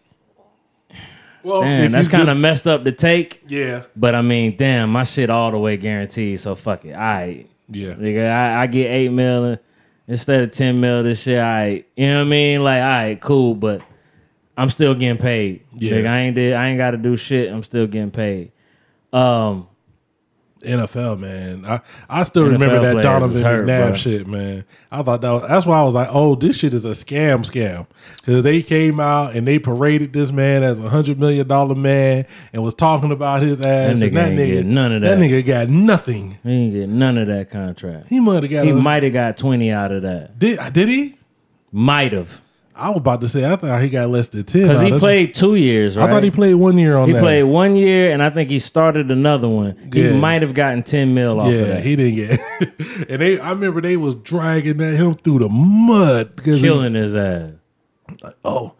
Well, damn, that's kind of messed up to take. yeah, But I mean, damn, my shit all the way guaranteed. So fuck it. I yeah, nigga, I, I get eight mil instead of ten mil. This shit, I you know what I mean? Like, all right, cool, but I'm still getting paid. Yeah. Nigga, I ain't did, I ain't got to do shit. I'm still getting paid. Um, NFL man. I I still NFL remember that Donovan hurt, McNabb bro. shit, man. I thought that was, that's why I was like, oh, this shit is a scam, scam, because they came out and they paraded this man as a hundred million dollar man and was talking about his ass. That and that nigga, get none of That that. nigga got nothing. he ain't get none of that contract. He might have got. He might have got twenty out of that. Did did he? Might have I was about to say I thought he got less than ten. because he of- played two years. Right? I thought he played one year on He that. played one year, and I think he started another one. He Yeah. might have gotten ten mil off of Yeah, that. he didn't get. and they, I remember they was dragging that him through the mud because he- Killing his ass. Like, oh,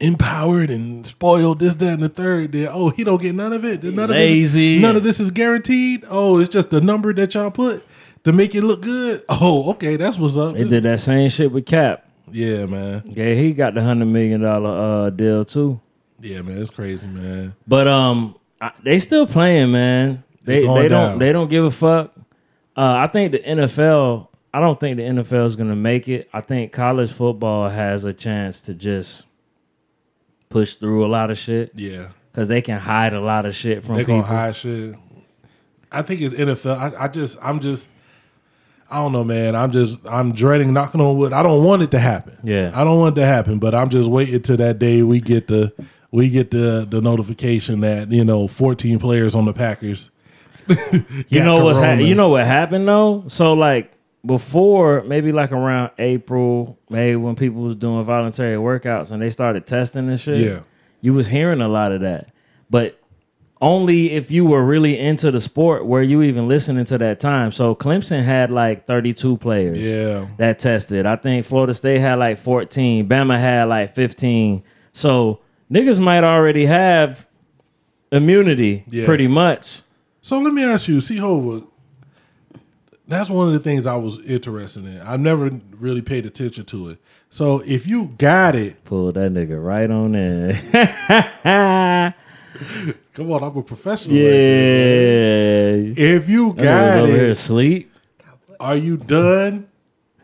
empowered and spoiled this, that, and the third. Then oh, he don't get none of it. Then None Lazy. of this, none of this is guaranteed. Oh, it's just the number that y'all put to make it look good. Oh, okay, that's what's up. They did that same shit with Cap. Yeah, man. Yeah, he got the hundred million dollar uh, deal too. Yeah, man. It's crazy, man. But um, I, they still playing, man. They they don't they don't give a fuck. Uh, I think the NFL. I don't think the NFL is gonna make it. I think college football has a chance to just push through a lot of shit Yeah, because they can hide a lot of shit from they people. gonna hide shit. I think it's NFL. I, I just, I'm just, I don't know, man. I'm just, I'm dreading knocking on wood. I don't want it to happen. Yeah. I don't want it to happen, but I'm just waiting till that day we get the, we get the the notification that you know 14 players on the Packers. You know what's happening? You know what happened though? So like before, maybe like around April, May, when people was doing voluntary workouts and they started testing and shit. Yeah. you was hearing a lot of that, but only if you were really into the sport were you even listening to that time. So Clemson had like 32 players. Yeah. that tested. I think Florida State had like 14. Bama had like 15. So niggas might already have immunity Yeah. pretty much. So let me ask you, C-Hova. That's one of the things I was interested in. I've never really paid attention to it. So if you got it, Pull that nigga right on in. come on, I'm a professional. Like yeah. man. If you got over here it, asleep. are you done?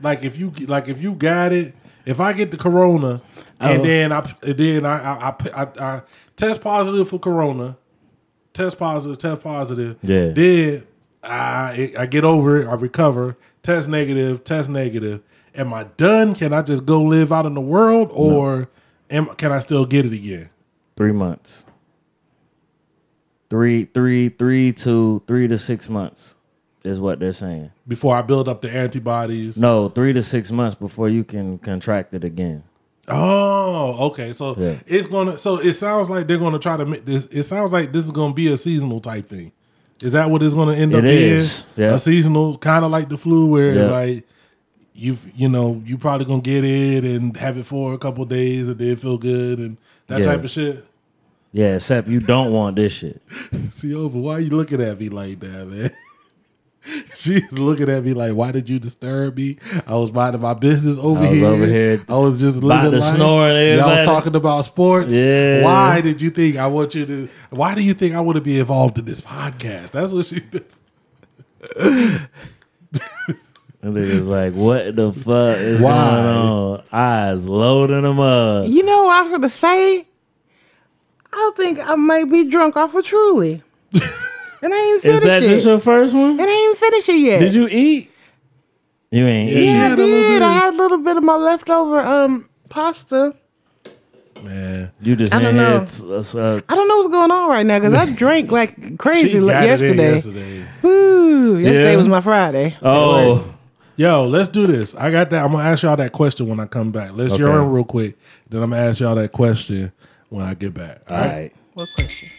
Like if you like if you got it, if I get the corona and Oh. then I then I I, I I I test positive for corona, test positive, test positive. Yeah. Then I I get over it, I recover, test negative, test negative. Am I done? Can I just go live out in the world, or am can I still get it again? Three months. Three, three, three to three to six months is what they're saying. Before I build up the antibodies. No, three to six months before you can contract it again. Oh, okay. So Yeah. it's gonna. So it sounds like they're gonna try to make this. It sounds like this is gonna be a seasonal type thing. Is that what it's gonna end It up is, being? yeah. A seasonal, kind of like the flu, where it's like you've you know you probably gonna get it and have it for a couple days and then feel good and that Yeah. type of shit. Yeah, except you don't want this shit. See over, why are you looking at me like that, man? She's looking at me like, why did you disturb me? I was minding my business over I was here. over here I was just about living to life. snore and Yeah, I was talking about sports. Yeah. Why did you think I want you to? Why do you think I want to be involved in this podcast? That's what she. And was like, what the fuck is Why? going on? Eyes loading them up. You know what I was gonna say? I think I might be drunk off of Truly. and I ain't Is finished that it. just your first one? and I ain't finished it yet. Did you eat? You ain't Yeah, eat. Yeah, I had a little did. bit. I had a little bit of my leftover um pasta. Man, You just I don't ain't know. had uh, I don't know what's going on right now because I drank like crazy she li- got it in yesterday. yesterday. Woo! Yesterday Yeah. was my Friday. oh, Yo, let's do this. I got that. I'm gonna ask y'all that question when I come back. Let's Okay. urine real quick. Then I'm gonna ask y'all that question when I get back. All all right. right. What question?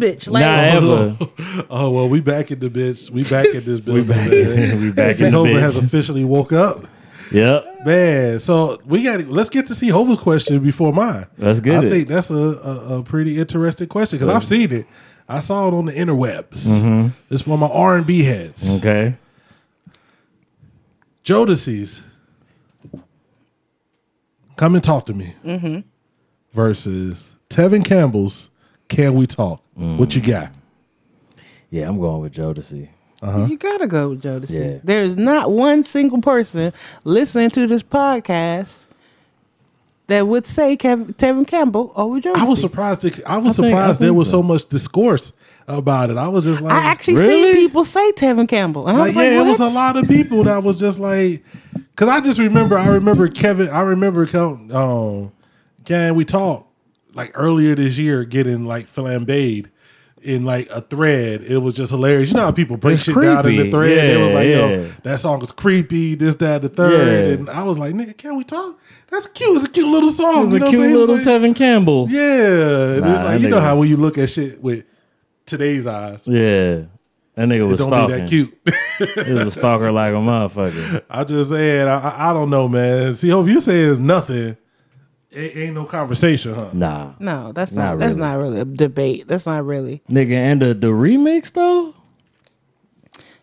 Bitch. Like, Nah, ever. Oh well, we back in the bitch. We back in this building. back man. we back in the bitch. has officially woke up. Yep. Man, so we got. Let's get to C-Hova's question before mine. Let's get I it. think that's a, a, a pretty interesting question because I've seen it. I saw it on the interwebs. Mm-hmm. It's for my R and B heads. Okay. Jodeci's "Come and Talk to Me" Mm-hmm. versus Tevin Campbell's "Can We Talk." Mm. What you got? Yeah, I'm going with Jodeci. You gotta go with Jodeci. Yeah. There's not one single person listening to this podcast that would say Kevin, Tevin Campbell over Jodeci. I was surprised. That, I was I think- I surprised there was so. so much discourse about it. I was just like, I actually Really? seen people say Tevin Campbell, and I like, was like, yeah, it was a lot of people that was just like, because I just remember, I remember Kevin, I remember, Kel- um, can we talk like earlier this year getting like flambéed in like a thread. It was just hilarious. You know how people break It's shit down in the creepy. thread. it was Yeah, like, yo, that song is creepy. This, that, the third, Yeah. and I was like, nigga, can we talk? That's cute. It's a cute little song. It you a cute little It's like- Tevin Campbell. Yeah. yeah, Nah, it's like you know how when you look at shit with today's eyes, Yeah. That nigga it was stalking. that cute. He was a stalker like a motherfucker. I just said I, I, I don't know, man. See, hope you say it's nothing. It ain't no conversation, huh? Nah. No, that's Not not. that's really. not really a debate. That's not really. Nigga, and the, the remix though?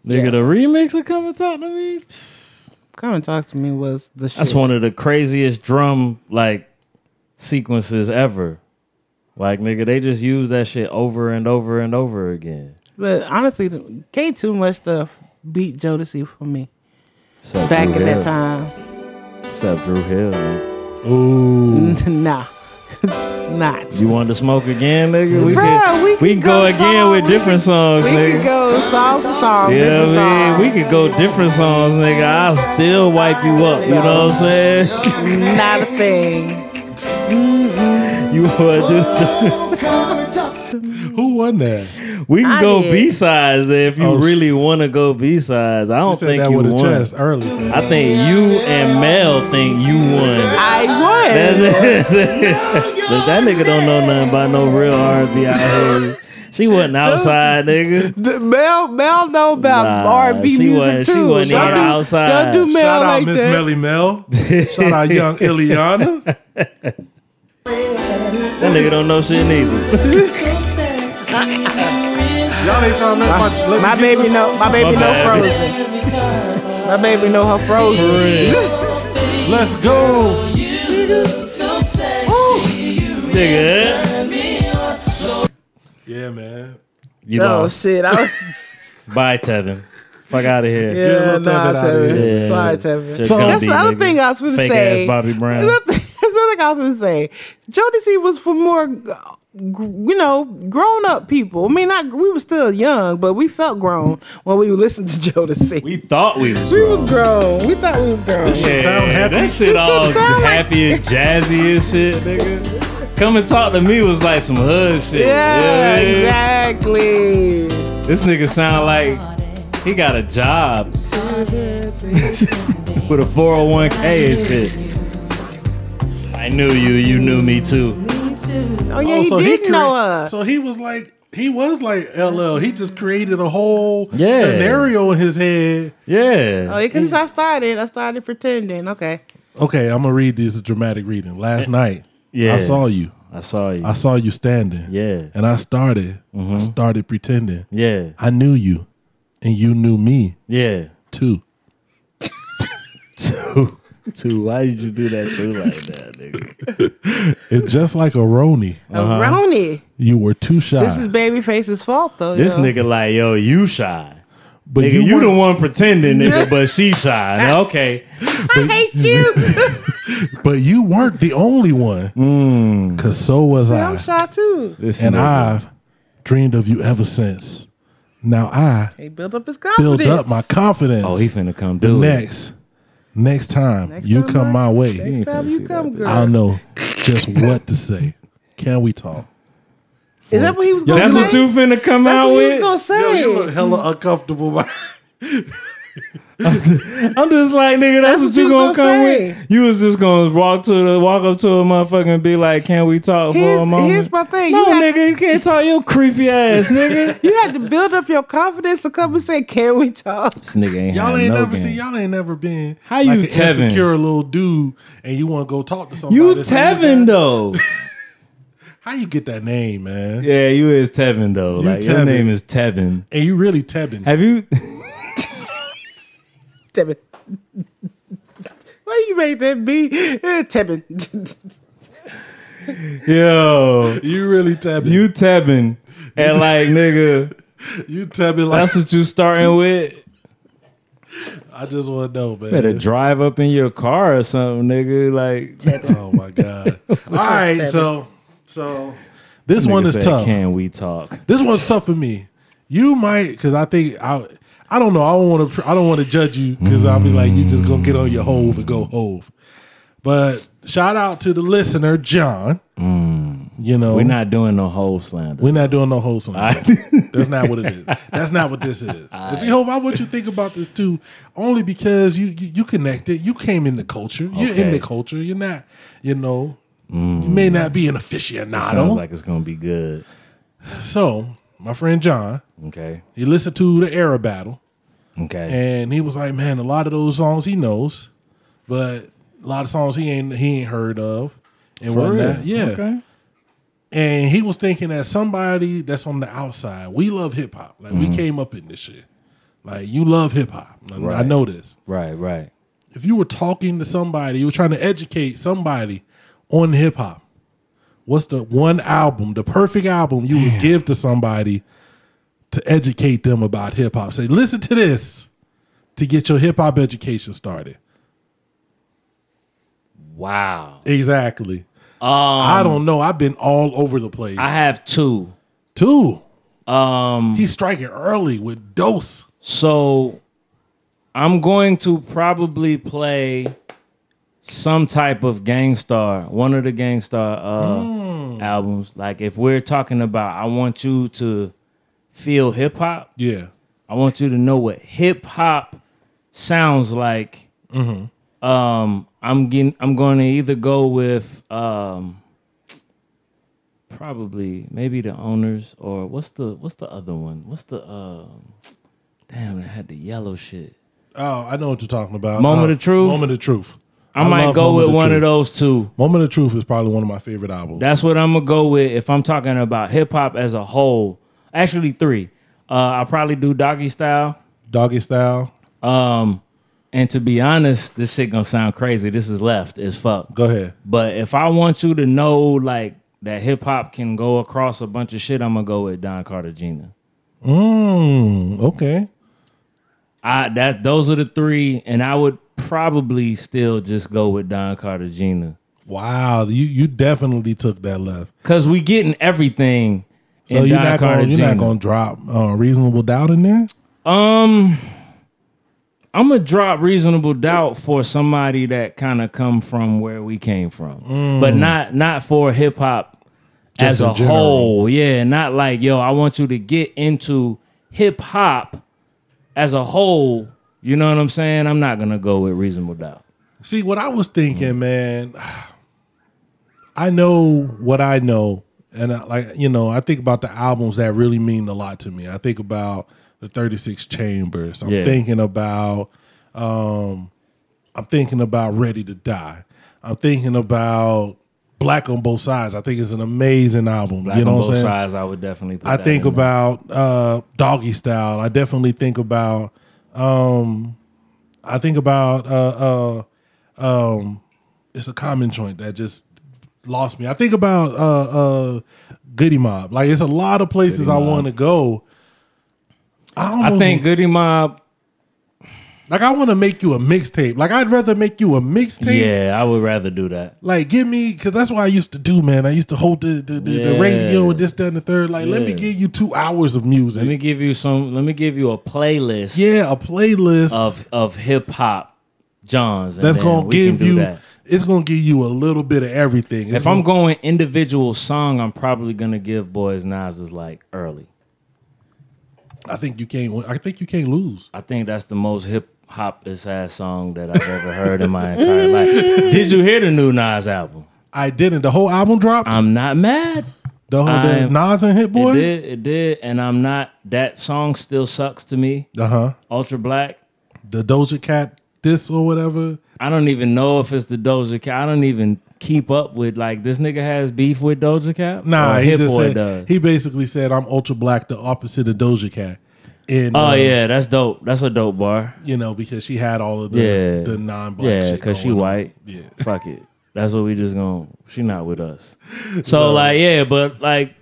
Nigga, Yeah. the remix of Come and Talk to Me? Come and talk to me was the shit. That's one of the craziest drum like sequences ever. Like nigga, they just use that shit over and over and over again. But honestly, can't too much stuff beat Jodeci for me Except back Drew in Hill. that time. Except Dru Hill. Man. Ooh, nah, not. You want to smoke again, nigga? We Bruh, can we we, could go go, again song- with we different could- songs, We nigga. could go song for song, know different song. We could go different songs, nigga. I'll still wipe you up. You know what I'm saying? Not a thing. You want to do? who won that? We can I go did. B sides if you Oh, sh- really want to go B sides. I don't said think that you with a won. chest early. I think you and Mel think you won. I won. That's it. But that nigga don't know nothing about no real R&B out here. She wasn't outside, nigga. D- Mel, Mel know about Nah, R&B she music wasn't- she too. wasn't don't even do, outside. Don't do Mel Shout out like Miss that. Melly Mel. Shout out young Ileana. That nigga don't know shit neither. Y'all ain't trying to let my, let My baby know. My baby My know bad. Frozen. My baby know her Frozen. Let's go. Nigga. Eh? Yeah, man. You Oh lost. shit! I was Bye, Tevin. Fuck out of here. yeah, little nah, Tevin outta Tevin. here. Sorry, Tevin. Just So- That's the other thing I was going to Fake say. ass Bobby Brown. That's the other thing I was going to say. Jodeci was for more, you know, grown up people. I mean, not we were still young, but we felt grown when we listened to Jodeci. We thought we was We grown. was grown. We thought we was grown. shit sound happy. That shit This shit all sound like- happy and jazzy and shit, nigga. Come and talk to me was like some hood shit. Yeah, You know what I mean? exactly. This nigga sound like he got a job with a 401k and shit. I knew you, you knew me too. Oh yeah, Oh, he so did crea- know us. So he was like, he was like LL. He just created a whole Yeah. scenario in his head. Yeah. Oh, because I started. I started pretending. Okay. Okay, I'm gonna read this dramatic reading. Last night, Yeah. I saw you. I saw you. I saw you standing. Yeah. And I started. I mm-hmm. started pretending. Yeah. I knew you, and you knew me Yeah. too. Two. Two. Why did you do that too like that, nigga? It's just like a Roni. A Roni. You were too shy. This is Babyface's fault though. This yo. nigga like, yo, you shy. but Nigga, you, weren't- the one pretending, nigga, but she shy. Now, okay. I hate you. But you weren't the only one. Mm. Cause so was I. I'm shy too. This and nigga. I've dreamed of you ever since. Now I He built up his confidence. build up my confidence. Oh, he finna come the do it. next, next time Next you time come I- my way, Next time you come, girl. I'll know just what to say. Can we talk? Is that what he was going to say? That's say? what you finna come That's out what he was with? going to say. hella uncomfortable. I'm just like, nigga, that's, That's what, what you you gonna come gonna say. with? You was just gonna walk to the walk up to a motherfucker and be like, Can we talk for a Here's, moment? here's my thing. no, you, had, nigga, you can't talk your creepy ass, nigga. you had to build up your confidence to come and say, "Can we talk?" this nigga ain't y'all ain't no never game. seen. Y'all ain't never been How you like an Tevin? insecure little dude, and you want to go talk to somebody. You that's like, Tevin though. How you get that name, man? yeah, you is Tevin though. You like your name is Tevin. And you really Tevin. Have you? Tevin. Why you made that be Eh, Tevin? Yo, You really Tevin. you Tevin, and like nigga, you Tevin like that's what you starting with. I just want to know, man. Better drive up in your car or something, nigga. Like Oh my god! All right, so so this one is said, tough. Can we talk? This one's tough for me. You might because I think I I don't know. I don't want to I don't want to judge you because I'll be like you just gonna get on your hove and go hove. But shout out to the listener, John. Mm. You know We're not doing no whole slander. we're not doing no wholesome. Alright. That's not what it is. That's not what this is. See, Hove, I want you to think about this too, only because you you, you connected. You came in the culture. You're in the culture. You're not. You know. Mm. You may not be an aficionado. Sounds like it's gonna be good. so, my friend John, Okay. he listened to the era battle. Okay. And he was like, man, a lot of those songs he knows, but a lot of songs he ain't he ain't heard of and For whatnot. real? Yeah. Okay. And he was thinking that somebody that's on the outside, we love hip hop. Like Mm-hmm. we came up in this shit. Like you love hip hop. I- I know this. Right. Right. If you were talking to somebody, you were trying to educate somebody on hip hop, what's the one album, the perfect album you would give to somebody to educate them about hip hop? Say, listen to this to get your hip hop education started. Wow. Exactly. Um, I don't know. I've been all over the place. I have two. two. Um. He's striking early with dose. So I'm going to probably play some type of Gang Starr, one of the Gang Starr uh, albums. Like if we're talking about, I want you to feel hip hop. Yeah. I want you to know what hip hop sounds like. Um, I'm getting. I'm going to either go with um, probably maybe the Ownerz or what's the what's the other one? What's the um? Damn, it had the yellow shit. Oh, I know what you're talking about. Moment Uh, of Truth? Moment of Truth. I, might go Moment with one Truth. of those two. Moment of Truth is probably one of my favorite albums. That's what I'm gonna go with if I'm talking about hip hop as a whole. Actually, three. Uh, I'll probably do Doggystyle. Doggy Style. Um, and to be honest, this shit gonna sound crazy. This is left as fuck. Go ahead. But if I want you to know like that hip hop can go across a bunch of shit, I'm gonna go with Don Cartagena. Mm, okay. I that those are the three, and I would probably still just go with Don Cartagena. Wow. You you definitely took that left. Cause we getting everything So you're not gonna you're not gonna drop uh, reasonable doubt in there? Um, I'm gonna drop reasonable doubt for somebody that kind of come from where we came from, but not not for hip hop Mm. As a general. whole. Yeah, not like yo. I want you to get into hip hop as a whole. You know what I'm saying? I'm not gonna go with reasonable doubt. See what I was thinking, man. I know what I know, and I, like you know, I think about the albums that really mean a lot to me. I think about the Thirty Six Chambers. I'm Yeah. thinking about, um, I'm thinking about Ready to Die. I'm thinking about Black on Both Sides. I think it's an amazing album. Black you know on both saying? sides, I would definitely. Put I think about uh, Doggystyle. I definitely think about. Um, I think about. Uh, uh, um, it's a common joint that just lost me. I think about uh, uh, Goodie Mob. Like it's a lot of places I want to go. I, I think Goodie Mob. like I want to make you a mixtape. Like I'd rather make you a mixtape. Yeah, I would rather do that. Like give me because that's what I used to do, man. I used to hold the the, the, the radio and this, that, and the third. Like let me give you two hours of music. Let me give you some. Let me give you a playlist. yeah, a playlist of of hip hop Johns. and that's gonna give you that. It's gonna give you a little bit of everything. It's If I'm gonna- going individual song, I'm probably gonna give Boys Nas is like early. I think you can't win- I think you can't lose. I think that's the most hip hop ass song that I've ever heard in my entire life. Did you hear the new Nas album? I didn't. The whole album dropped. I'm not mad. the whole I'm- Nas and Hit Boy. It did, it did, and I'm not. That song still sucks to me. Uh huh. Ultra Black. The Doja Cat this or whatever. I don't even know if it's the Doja Cat. I don't even keep up with like this nigga has beef with Doja Cat. Nah, he just said does. he basically said I'm ultra black, the opposite of Doja Cat. And Oh uh, yeah, that's dope. That's a dope bar. you know because she had all of the Yeah, the non-black. Yeah, because she on. white. Yeah. fuck it. That's what we just gonna. She not with us. So, like, yeah, but like,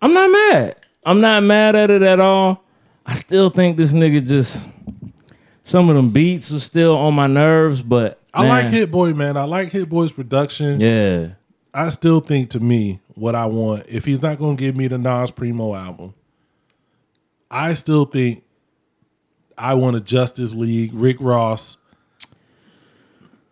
I'm not mad. I'm not mad at it at all. I still think this nigga just some of them beats are still on my nerves, but I like Hit Boy, man. I like Hit Boy's production. Yeah, I still think to me what I want if he's not going to give me the Nas Primo album, I still think I want a Justice League Rick Ross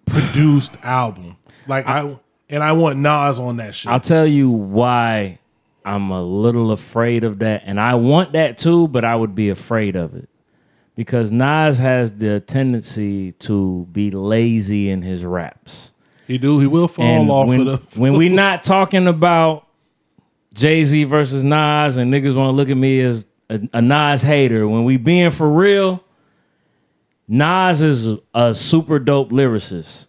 produced album. Like I and I want Nas on that shit. I'll tell you why I'm a little afraid of that, and I want that too, but I would be afraid of it because Nas has the tendency to be lazy in his raps. he do. He will fall And off when, of the. when we not talking about Jay Z versus Nas, and niggas want to look at me as a, a Nas hater, when we being for real, Nas is a super dope lyricist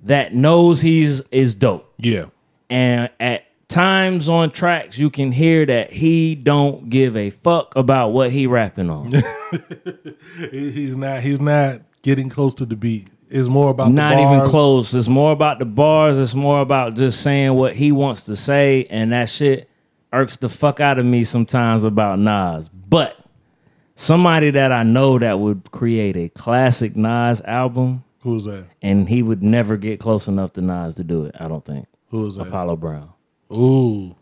that knows he's is dope, yeah, and at times on tracks you can hear that he don't give a fuck about what he rapping on. He's not. He's not getting close to the beat. It's more about not the even close. It's more about the bars. It's more about just saying what he wants to say, and that shit irks the fuck out of me sometimes about Nas. But somebody that I know that would create a classic Nas album, Who's that? and he would never get close enough to Nas to do it. I don't think Who's that? Apollo Brown. Ooh,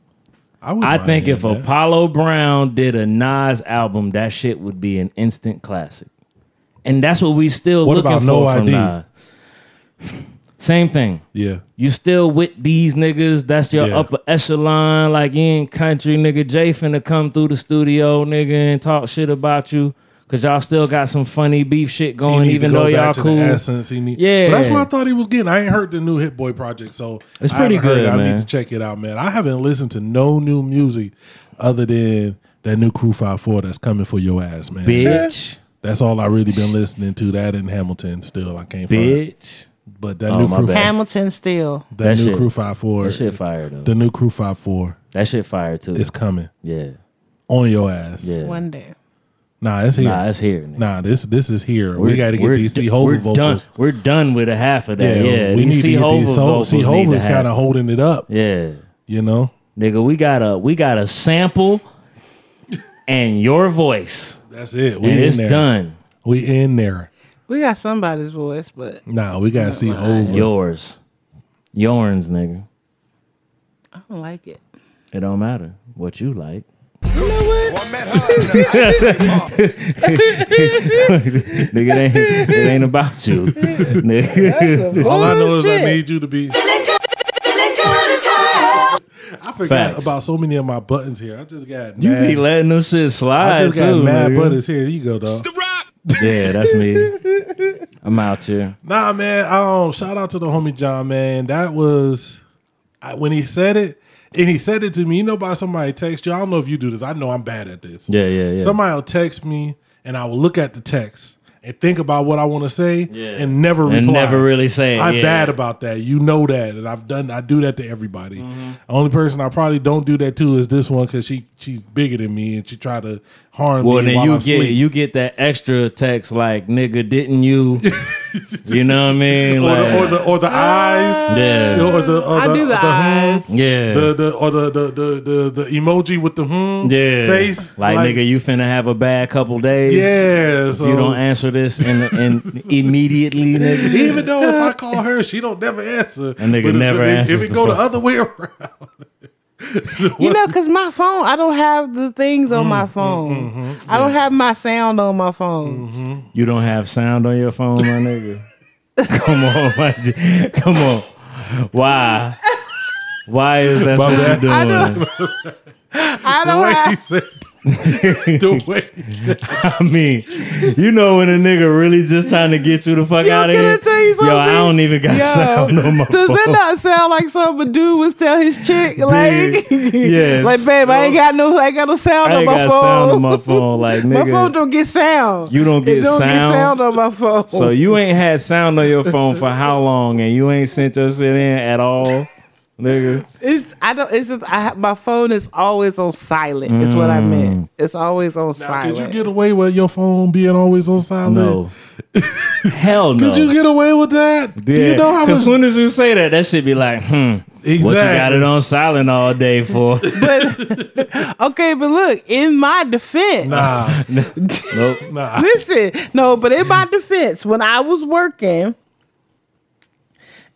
I, wouldn't I think if that. Apollo Brown did a Nas album, that shit would be an instant classic. And that's what we still What looking about for No from ID? Nas. Same thing. Yeah. You still with these niggas? That's your Yeah. upper echelon. Like you ain't country nigga. Jay finna come through the studio, nigga, and talk shit about you. Cause y'all still got some funny beef shit He going, need even to go though back y'all to cool. The essence. He need, Yeah. But that's what I thought he was getting. I ain't heard the new Hit Boy project, so It's pretty haven't heard good, it. I need to check it out, man. I haven't listened to no new music other than that new Crew Five Four that's coming for your ass, man. Bitch, That's all I really been listening to. That in Hamilton still. I can't find. bitch. But that Oh, new my Crew, bad. Hamilton still. that, That new shit- Crew Five Four, That shit fire though. the new Crew Five Four that shit fire too. It's coming yeah, on your ass. yeah. One day. Nah, it's here. Nah, it's here. nigga. Nah, this this is here. We're- we got to get these d- C-Hova we're vocals. Done. We're done with a half of that. Yeah, we these need to get C-Hova these. So, vocals C need to Hova's kind of holding it up. Yeah, You know, nigga, we got a we got a sample and your voice, that's it. We and in it's there. done. We in there. We got somebody's voice, but Nah, we got to C-Hova. Yours, yours, nigga. I don't like it. It don't matter what you like. Well, I met her in the ice cream parlor. nigga, it ain't, it ain't about you. nigga. All I know is I need you to be. I forgot Facts. about so many of my buttons here. I just got You mad. be letting them shit slide I just got too, mad nigga. buttons here. There you go, dog. Yeah, that's me. I'm out here. Nah, man. Um, shout out to the homie John, man. That was I, when he said it, and he said it to me. You know, about somebody text you. I don't know if you do this. I know I'm bad at this. Yeah, yeah, yeah. Somebody will text me, and I will look at the text and think about what I want to say, Yeah. and never reply. And never really say it, I'm yeah. bad about that. You know that, and I've done. I do that to everybody. Mm-hmm. The only person I probably don't do that to is this one because she she's bigger than me, and she tried to harm Well, me Well, then while you I'm get asleep. you get that extra text like "nigga, didn't you?" you know what I mean? or Like, the or the or the eyes, Yeah. or the or I the, do the hmm, eyes. yeah, the the or the the the the, the emoji with the hmm yeah, face, Like, nigga, you finna have a bad couple days. yeah. So you don't answer this in, in immediately, nigga. even though if I call her, she don't never answer. And nigga But if- never if, answers If it the go the phone. other way around, You know, because my phone, I don't have the things on Mm, my phone. Mm, mm, I don't have my sound on my phone. Mm-hmm. You don't have sound on your phone, my nigga. Come on, my G. Come on. Why? Why is that My what bad. you're I doing? don't, I don't way he have. the way I mean, you know when a nigga really just trying to get you the fuck Yo, out of I here. tell you something? Yo, I don't even got Yo, sound on my Does phone. that not sound like something a dude would tell his chick? Like, Yes. like, babe, I ain't got no, I ain't got no sound on my got phone. sound on my phone. Like my phone don't get sound. You don't get don't get sound? sound on my phone. So you ain't had sound on your phone for how long, and you ain't sent your shit in at all, nigga. It's I don't. It's just I my phone is always on silent. Is what I Mm. meant. It's always on now, silent. could you get away with your phone being always on silent? No, hell no. Could you get away with that? Do you know how Cause much? soon as you say that, that should be like, hmm. What you got it on silent all day for? but okay, but look, in my defense, Nah, nope. nah. listen, no, but in my defense, when I was working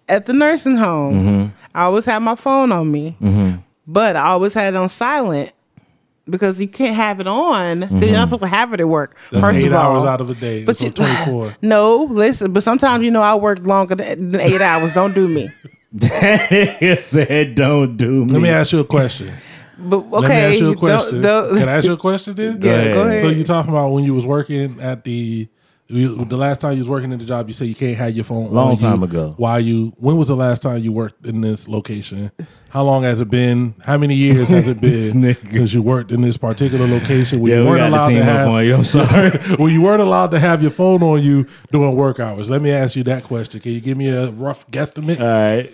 at the nursing home, Mm-hmm. I always had my phone on me, mm-hmm. but I always had it on silent. Because you can't have it on, 'cause you're not mm-hmm. supposed to have it at work. That's first eight of all, hours out of the day. But you- 24. No, listen, but sometimes you know I work longer than than eight hours. Don't do me. That said, "Don't do me." Let me ask you a question. But okay, Let me ask you a don't- question. don't- Can I ask you a question then? yeah, ahead. go ahead. So you talking about when you was working at the you- the last time you was working in the job, you said you can't have your phone. Long on time you. ago. Why you? When was the last time you worked in this location? How long has it been? How many years has it been since you worked in this particular location where yeah, you we weren't got allowed to to have? on you. I'm sorry. well, you weren't allowed to have your phone on you during work hours. Let me ask you that question. Can you give me a rough guesstimate? all right.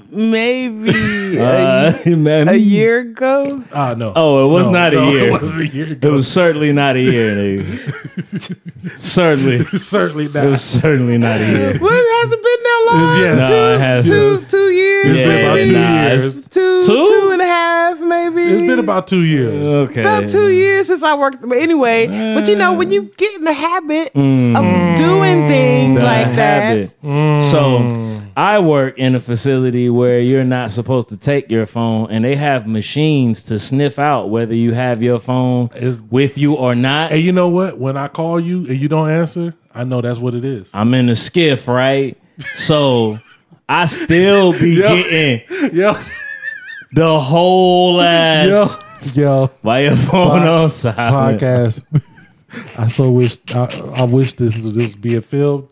maybe Uh, man. a, a year ago. Ah, no. Oh, it was No, not a no, year. It wasn't a year It was certainly not a year, nigga. certainly, certainly it was certainly not a year. What has it been that long? Yes. No, it has. Two two years. It's been about maybe. two nah, it's- years. Two, Two? two and a half, maybe. It's been about two years. Okay. about two years since I worked. But anyway, but you know when you get in the habit of mm. doing things The like that, habit. Mm. So I work in a facility where you're not supposed to take your phone, and they have machines to sniff out whether you have your phone It's- with you or not. And you know what? When I call you and you don't answer, I know that's what it is. I'm in a SCIF, right? So I still be Yeah. getting Yo, the whole ass yo. while your phone Pod- on silent. Podcast. I so wish I, I wish this was, this was being filmed.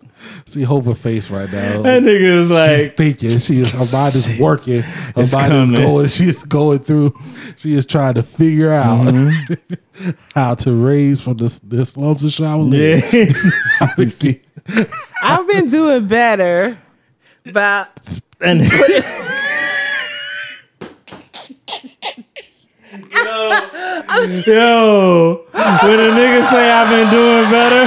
C-Hova face right now. That nigga was like She's thinking. She is. Her mind is working. Her It's mind coming. is going. She is going through. She is trying to figure out Mm-hmm. how to raise from the, the slums of Shaolin. yeah. I've been doing better. But and yo, yo, when a nigga say I've been doing better,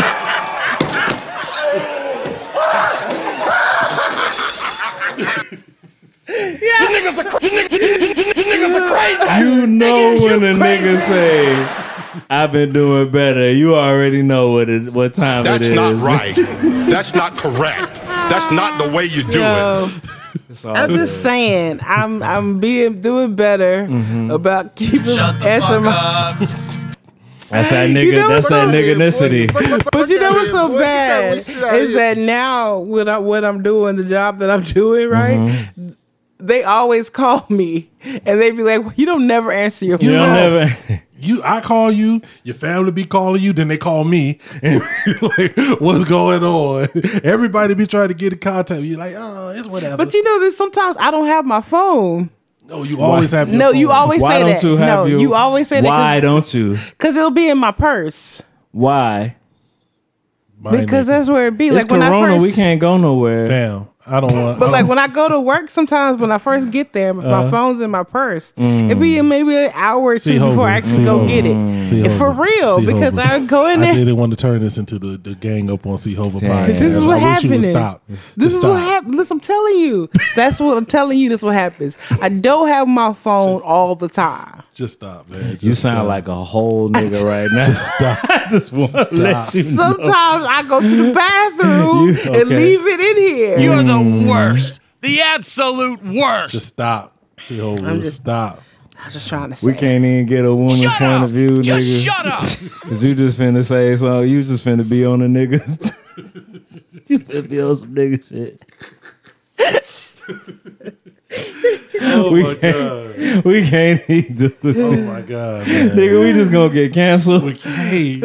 you know when a nigga say I've been doing better, you already know what it, what time That's it is. not right. That's not correct. That's not the way you do it. I'm just saying, I'm I'm being doing better Mm-hmm. about keeping answering my. That's that nigga. You know that's that I'm- nigganicity. But you know what's so boy. bad Get that is that now what I what I'm doing, the job that I'm doing, right? Mm-hmm. They always call me and they be like, "You don't never answer your You phone." don't never. You, I call you. Your family be calling you. Then they call me. And like, what's going on? Everybody be trying to get in contact. with you like, oh, it's whatever. But you know that sometimes I don't have my phone. no, you always have. Your No, you always Why say don't that. you have no, your? you always say that. Why that don't you? because it'll be in my purse. Why? My Because that's where it be. It's Like when I first, we can't go nowhere. fam. I don't want. But like when I go to work, sometimes when I first get there, if Uh-huh. my phone's in my purse, Mm. it be maybe an hour or two before Hogan. I actually See go Hogan. get it. See for Hogan. real, See because Hogan. I go in there. I there. didn't want to turn this into the, the gang up on C-Hova podcast. This is what I wish you would happening. stop. This is stop. what happens. Listen, I'm telling you. That's what I'm telling you. This what happens. I don't have my phone all the time. Just stop, man. Just You sound stop. like a whole nigga right now. Just stop. I just want to let you know. Sometimes I go to the bathroom You- and leave it in here. You're the Mm-hmm. worst. The absolute worst. Just stop. C-Hova, I'm just- stop. I'm just trying to say. We can't even get a woman's Shut point up. of view, Just nigga. shut up. Cause you just finna say something. You just finna be on the niggas. you finna be on some nigga shit. Oh We my god. We can't even do it. Oh my god, man. Nigga, we just gonna get canceled. Hey,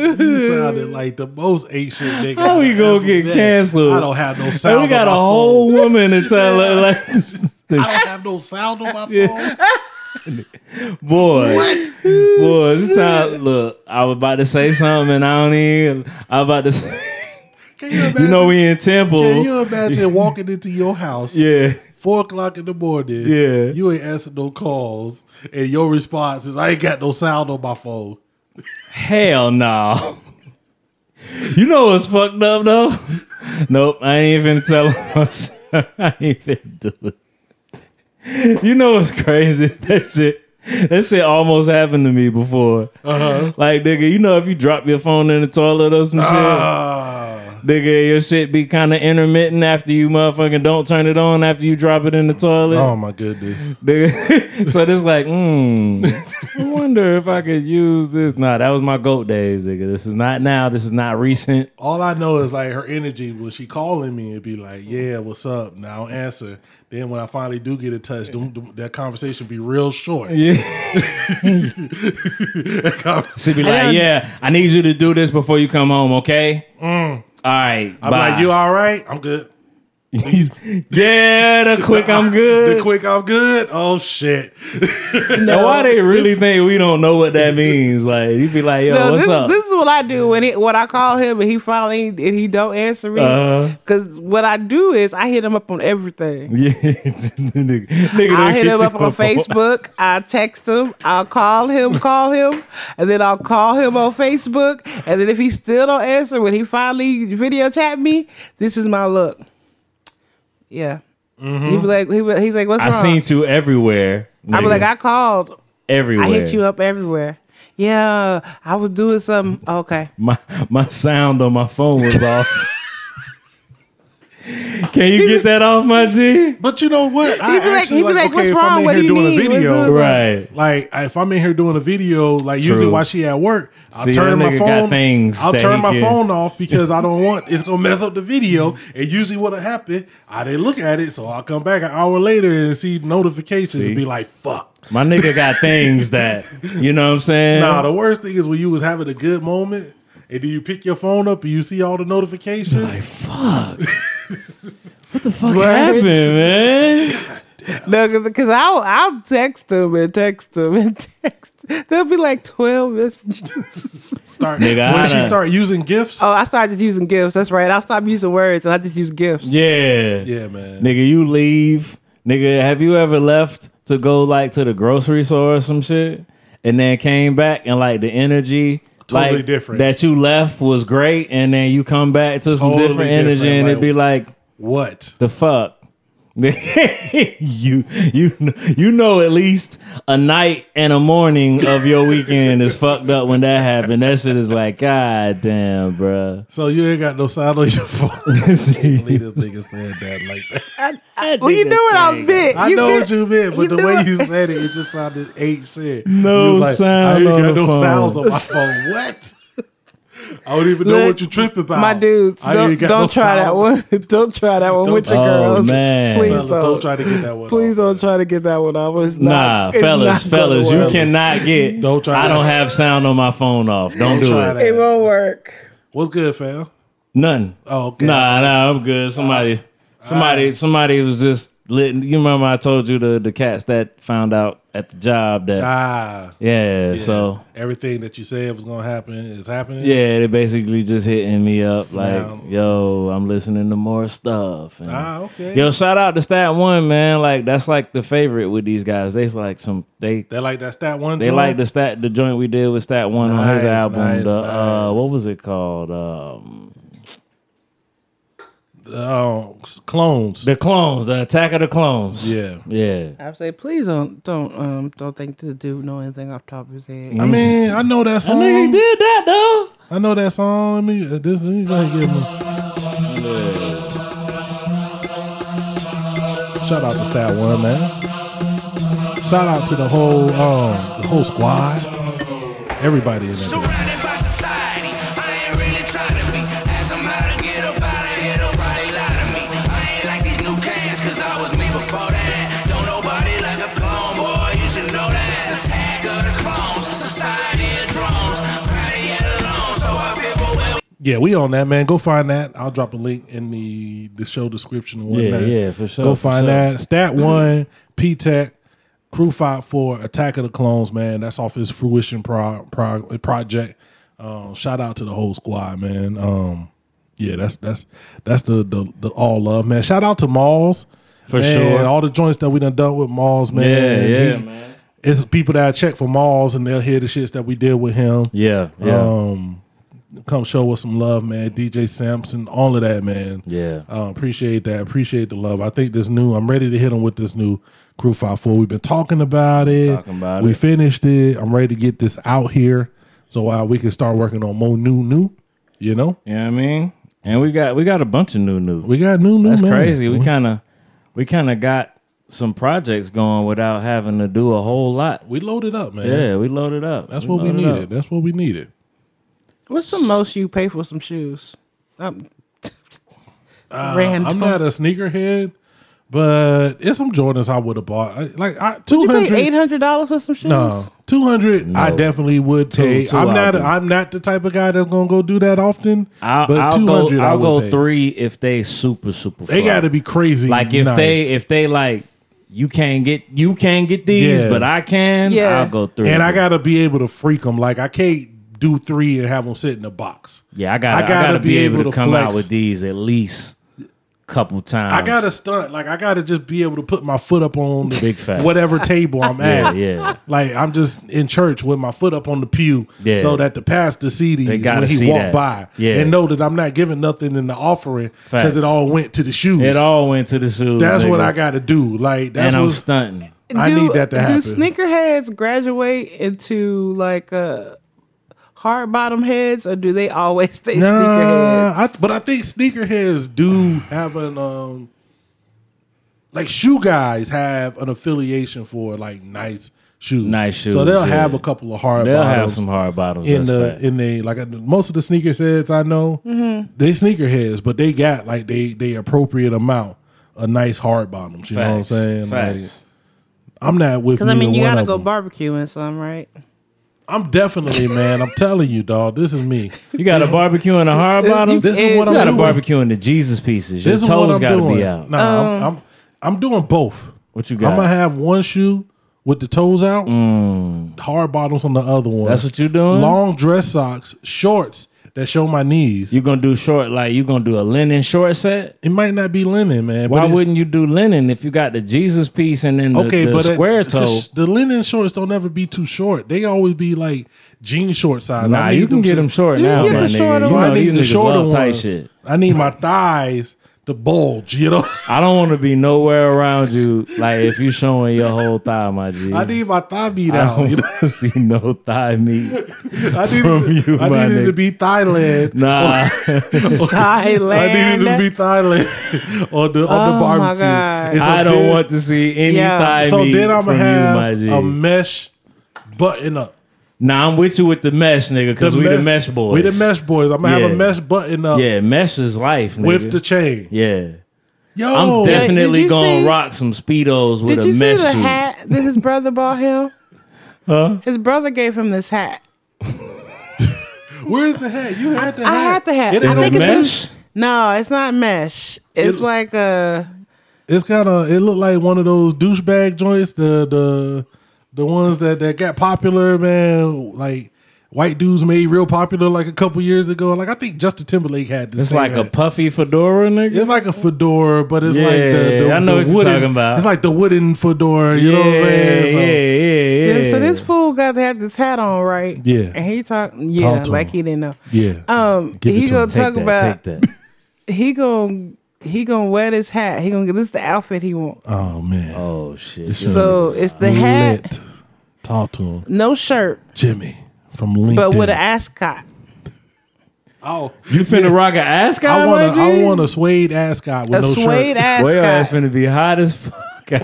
you sounded like the most ancient nigga. How we gonna get canceled? I don't have no And sound. we got on a whole phone. woman to tell her like I don't have no sound on my phone. Boy, what? boy, this time, look, I was about to say something, and I don't even. I was about to say, Can you imagine? you know, we in Temple. Can you imagine walking into your house? yeah, Four o'clock in the morning. Yeah. You ain't answering no calls, and your response is, "I ain't got no sound on my phone." Hell no. You know what's fucked up though? Nope, I ain't even tell him. I ain't even do it. You know what's crazy? That shit. That shit almost happened to me before. Uh-huh. Like, nigga, you know if you drop your phone in the toilet or some shit, Ah, nigga, your shit be kind of intermittent after you motherfucking don't turn it on after you drop it in the toilet. oh my goodness. Nigga. so this like, hmm, I wonder if I could use this. Nah, that was my goat days, nigga. This is not now. This is not recent. All I know is like her energy when she calling me and be like, "Yeah, what's up?" Now answer. Then when I finally do get in touch, that conversation be real short. Yeah. She be like, yeah, I need you to do this before you come home, okay? All right. I'm bye. like, "You all right? I'm good." Yeah, the quick I'm good. The good. quick, I'm good. Oh shit! Now, why they really think we don't know what that means? Like, you be like, yo, No, what's this, up? this is what I do when he, when I call him and he finally and he don't answer me. Uh-huh. Because what I do is I hit him up on everything. yeah, nigga, nigga I'll hit him up on Facebook. I'll text him. I'll call him, call him, and then I'll call him on Facebook. And then if he still don't answer when he finally video chat me, this is my look. Yeah. Mm-hmm. He be like, he be, he's like, what's I wrong? seen you everywhere. I be like, I called. everywhere. I hit you up everywhere. Yeah, I was doing something. Okay. my my sound on my phone was off. Can you get that off my G? But you know what? He'd be like- actually he'd be like, okay, "What's if wrong? I'm in What here do you doing need? a What's video. Right. Like if I'm in here doing a video, like usually True. while she at work, I'll See, turn that my nigga got phone. things I'll that turn he my can- phone off because I don't want it's gonna mess up the video. Mm-hmm. And usually what'll happen, I didn't look at it, so I'll come back an hour later and see notifications See? and be like, "Fuck." My nigga got things that you know what I'm saying. Nah, the worst thing is when you was having a good moment. And do you pick your phone up and you see all the notifications? Like fuck. what the fuck Word. happened, man? No, because I'll I'll text them and text them and text. There'll be like twelve messages. Start Nigga, when I she done- start using gifts. oh, I started just using gifts. That's right. I stopped using words and I just use gifts. Yeah. Yeah, man. Nigga, you leave. Nigga, have you ever left to go like to the grocery store or some shit? And then came back and like the energy Totally like, different. that you left was great and then you come back to some Totally different energy different, and it'd be like What? the fuck you you you know at least a night and a morning of your weekend is fucked up when that happened. That shit is like, god damn, bruh. So you ain't got no sound on your phone. See? This nigga said that like that. That Well, you nigga knew what I saying- meant. I You know knew- what you meant, but you the way it. you said it, it just sounded ain't shit. No You was like, sound I ain't on got the no phone. sounds on my phone. What? I don't even know Look, what you tripping about. My dudes, don't, don't no try that one. don't try that one Don't with your Oh, girls. man. Please Fellas, don't. don't try to get that one. Please off, don't man. try to get that one off. It's Nah, not, it's fellas, not fellas, you cannot get. Don't try I don't have sound on my phone off. Don't, Don't do it. that. It won't work. What's good, fam? None. Oh, okay. Nah, nah, I'm good. Somebody, somebody, somebody was just lit. You remember I told you the the cats that found out at the job that Ah, yeah, yeah. So everything that you said was gonna happen is happening. yeah, they basically just hitting me up like, Now- yo, I'm listening to more stuff. And, Ah, okay. Yo, shout out to Stat One, man. Like that's like the favorite with these guys. They like some they They like that stat one. They joint? like the stat the joint we did with Stat One on his album. nice, the uh what was it called? Um Oh, clones. The Clones, the Attack of the Clones. Yeah. Yeah. I say, please don't don't um don't think this dude know anything off the top of his head. I mean, I know that That song. he did that though. I know that song. Let me uh, this. Let me go ahead and give him. Shout out to Stat One, man. Shout out to the whole um the whole squad. Everybody in there. Yeah, we on that, man. Go find that. I'll drop a link in the the show description and Yeah, whatnot. yeah, for sure, Go find sure. that. Stat one, P Tech, Crew Five Four, Attack of the Clones, man. That's off his fruition pro, pro, project. Um, shout out to the whole squad, man. Um, yeah, that's that's that's the, the the all love, man. Shout out to Malls. For Man, sure. All the joints that we done done with Malls, man. Yeah, yeah, He- man. It's people that I check for Malls and they'll hear the shits that we did with him. Yeah, yeah. Um, come show us some love, man. DJ Sampson, all of that, man. Yeah. Uh, appreciate that. Appreciate the love. I think this new. I'm ready to hit him with this new Crew Five Four. We've been talking about it. Talking about we it. finished it. I'm ready to get this out here so uh, we can start working on more new, new. You know, You know what I mean? And we got we got a bunch of new new. we got new, new. That's man. crazy. We kind of we kind of got some projects going without having to do a whole lot. we loaded up, man. Yeah, we loaded up. That's what we needed. That's what we needed. What's the most you pay for some shoes? Random. Uh, I'm not a sneakerhead, but it's some Jordans I would have bought. Like I, two you pay hundred. eight hundred dollars for some shoes? No, two hundred. I definitely would pay. two I'm not. I'll do. I'm not the type of guy that's gonna go do that often. I'll, but I'll two go. hundred, I I'll would go pay. three if they super super. They got to be crazy. like if nice. they if they like you can't get you can't get these, Yeah. but I can. Yeah. I'll go three. and I got to be able to freak them. Like I can't do three and have them sit in a box. yeah, I got. I I gotta be be able able to to come out with these at least a couple times. I got to stunt. Like I got to just be able to put my foot up on the Big facts. whatever table I'm at. yeah. yeah. Like I'm just in church with my foot up on the pew, Yeah. so that the pastor see They these gotta when he see walk that. by, Yeah. and know that I'm not giving nothing in the offering because it all went to the shoes. It all went to the shoes. That's what. I got to do. Like that's and I'm what stunting. I need that to happen. Do sneakerheads graduate into like a hard bottom heads, or do they always stay Nah, sneakerheads? I, but I think sneakerheads do have an um, like shoe guys have an affiliation for like nice shoes. Nice shoes, So they'll yeah. have a couple of hard. They'll have bottoms some hard bottoms. in the fact. in the like most of the sneakerheads I know, Mm-hmm. they sneakerheads, but they got like they they appropriate amount of nice hard bottoms. You know what I'm Facts. saying? Like, Facts. I'm not with. Because I mean, you gotta go them. barbecuing some, right? I'm definitely man. I'm telling you, dog. This is me. You got a barbecue and a hard bottom. This is what You I'm got a barbecue and the Jesus pieces. Your This is what toes I'm got to doing. be out. Nah, I'm, I'm I'm doing both. What you got? I'm gonna have one shoe with the toes out, hard bottoms on the other one. Mm. That's what you doing? Long dress socks, shorts that show my knees. You're gonna do short like you're gonna do a linen short set? it might not be linen, man. Why it- wouldn't you do linen if you got the Jesus piece and then the, okay, the but square the, toe? the linen shorts don't ever be too short. They always be like jean short size. Nah, I you can get them short You can now, get my the nigga. shorter You know I need these the niggas shorter love tight ones. shit. I need my thighs to bulge. You know, I don't want to be nowhere around you. Like if you showing your whole thigh, my G. I need my thigh meat I out. don't You know, see no thigh meat. I need from it, you, I my need it to be Thailand. Nah, Thailand. I needed to be Thailand on the on Oh, the my barbecue. God. So I don't then- want to see any Yeah. thigh So meat then I'm from gonna you, my G. a mesh button up. Nah, I'm with you with the mesh, nigga, because we the mesh boys. We the mesh boys. I'm gonna have a mesh button up Yeah, mesh is life, nigga. with the chain. yeah. Yo, I'm definitely you gonna see- rock some speedos with Did a you see mesh the suit. hat that his brother bought him? Huh? His brother gave him this hat. where's the hat? You had the I hat. I had the hat. It I think a it's in- mesh? No, it's not mesh. It's It- like a. It's kind of. It looked like one of those douchebag joints. The the the ones that that got popular, man. Like white dudes made real popular like a couple years ago. Like I think Justin Timberlake had this. It's like a puffy fedora, nigga. It's like a fedora, but it's like the, the I know the what you're wooden, talking about. It's like the wooden fedora. You know what I'm saying? So- Yeah, yeah, yeah. Yeah, so this fool got to have this hat on, right? Yeah. And he talk, yeah, Talk like him. he didn't know. Yeah. Um, Give it he to gonna him. take talk that, about take that. he gonna he gonna wear this hat. He gonna get this is the outfit he want. oh man. Oh shit. So it's the hat, Lit. Talk to him, no shirt, Jimmy from LinkedIn. but with an ascot. oh, You finna rock an ascot, I want my G? a, I want a suede ascot with A no suede shirt. Boy, your ass ascot. finna be hot as fuck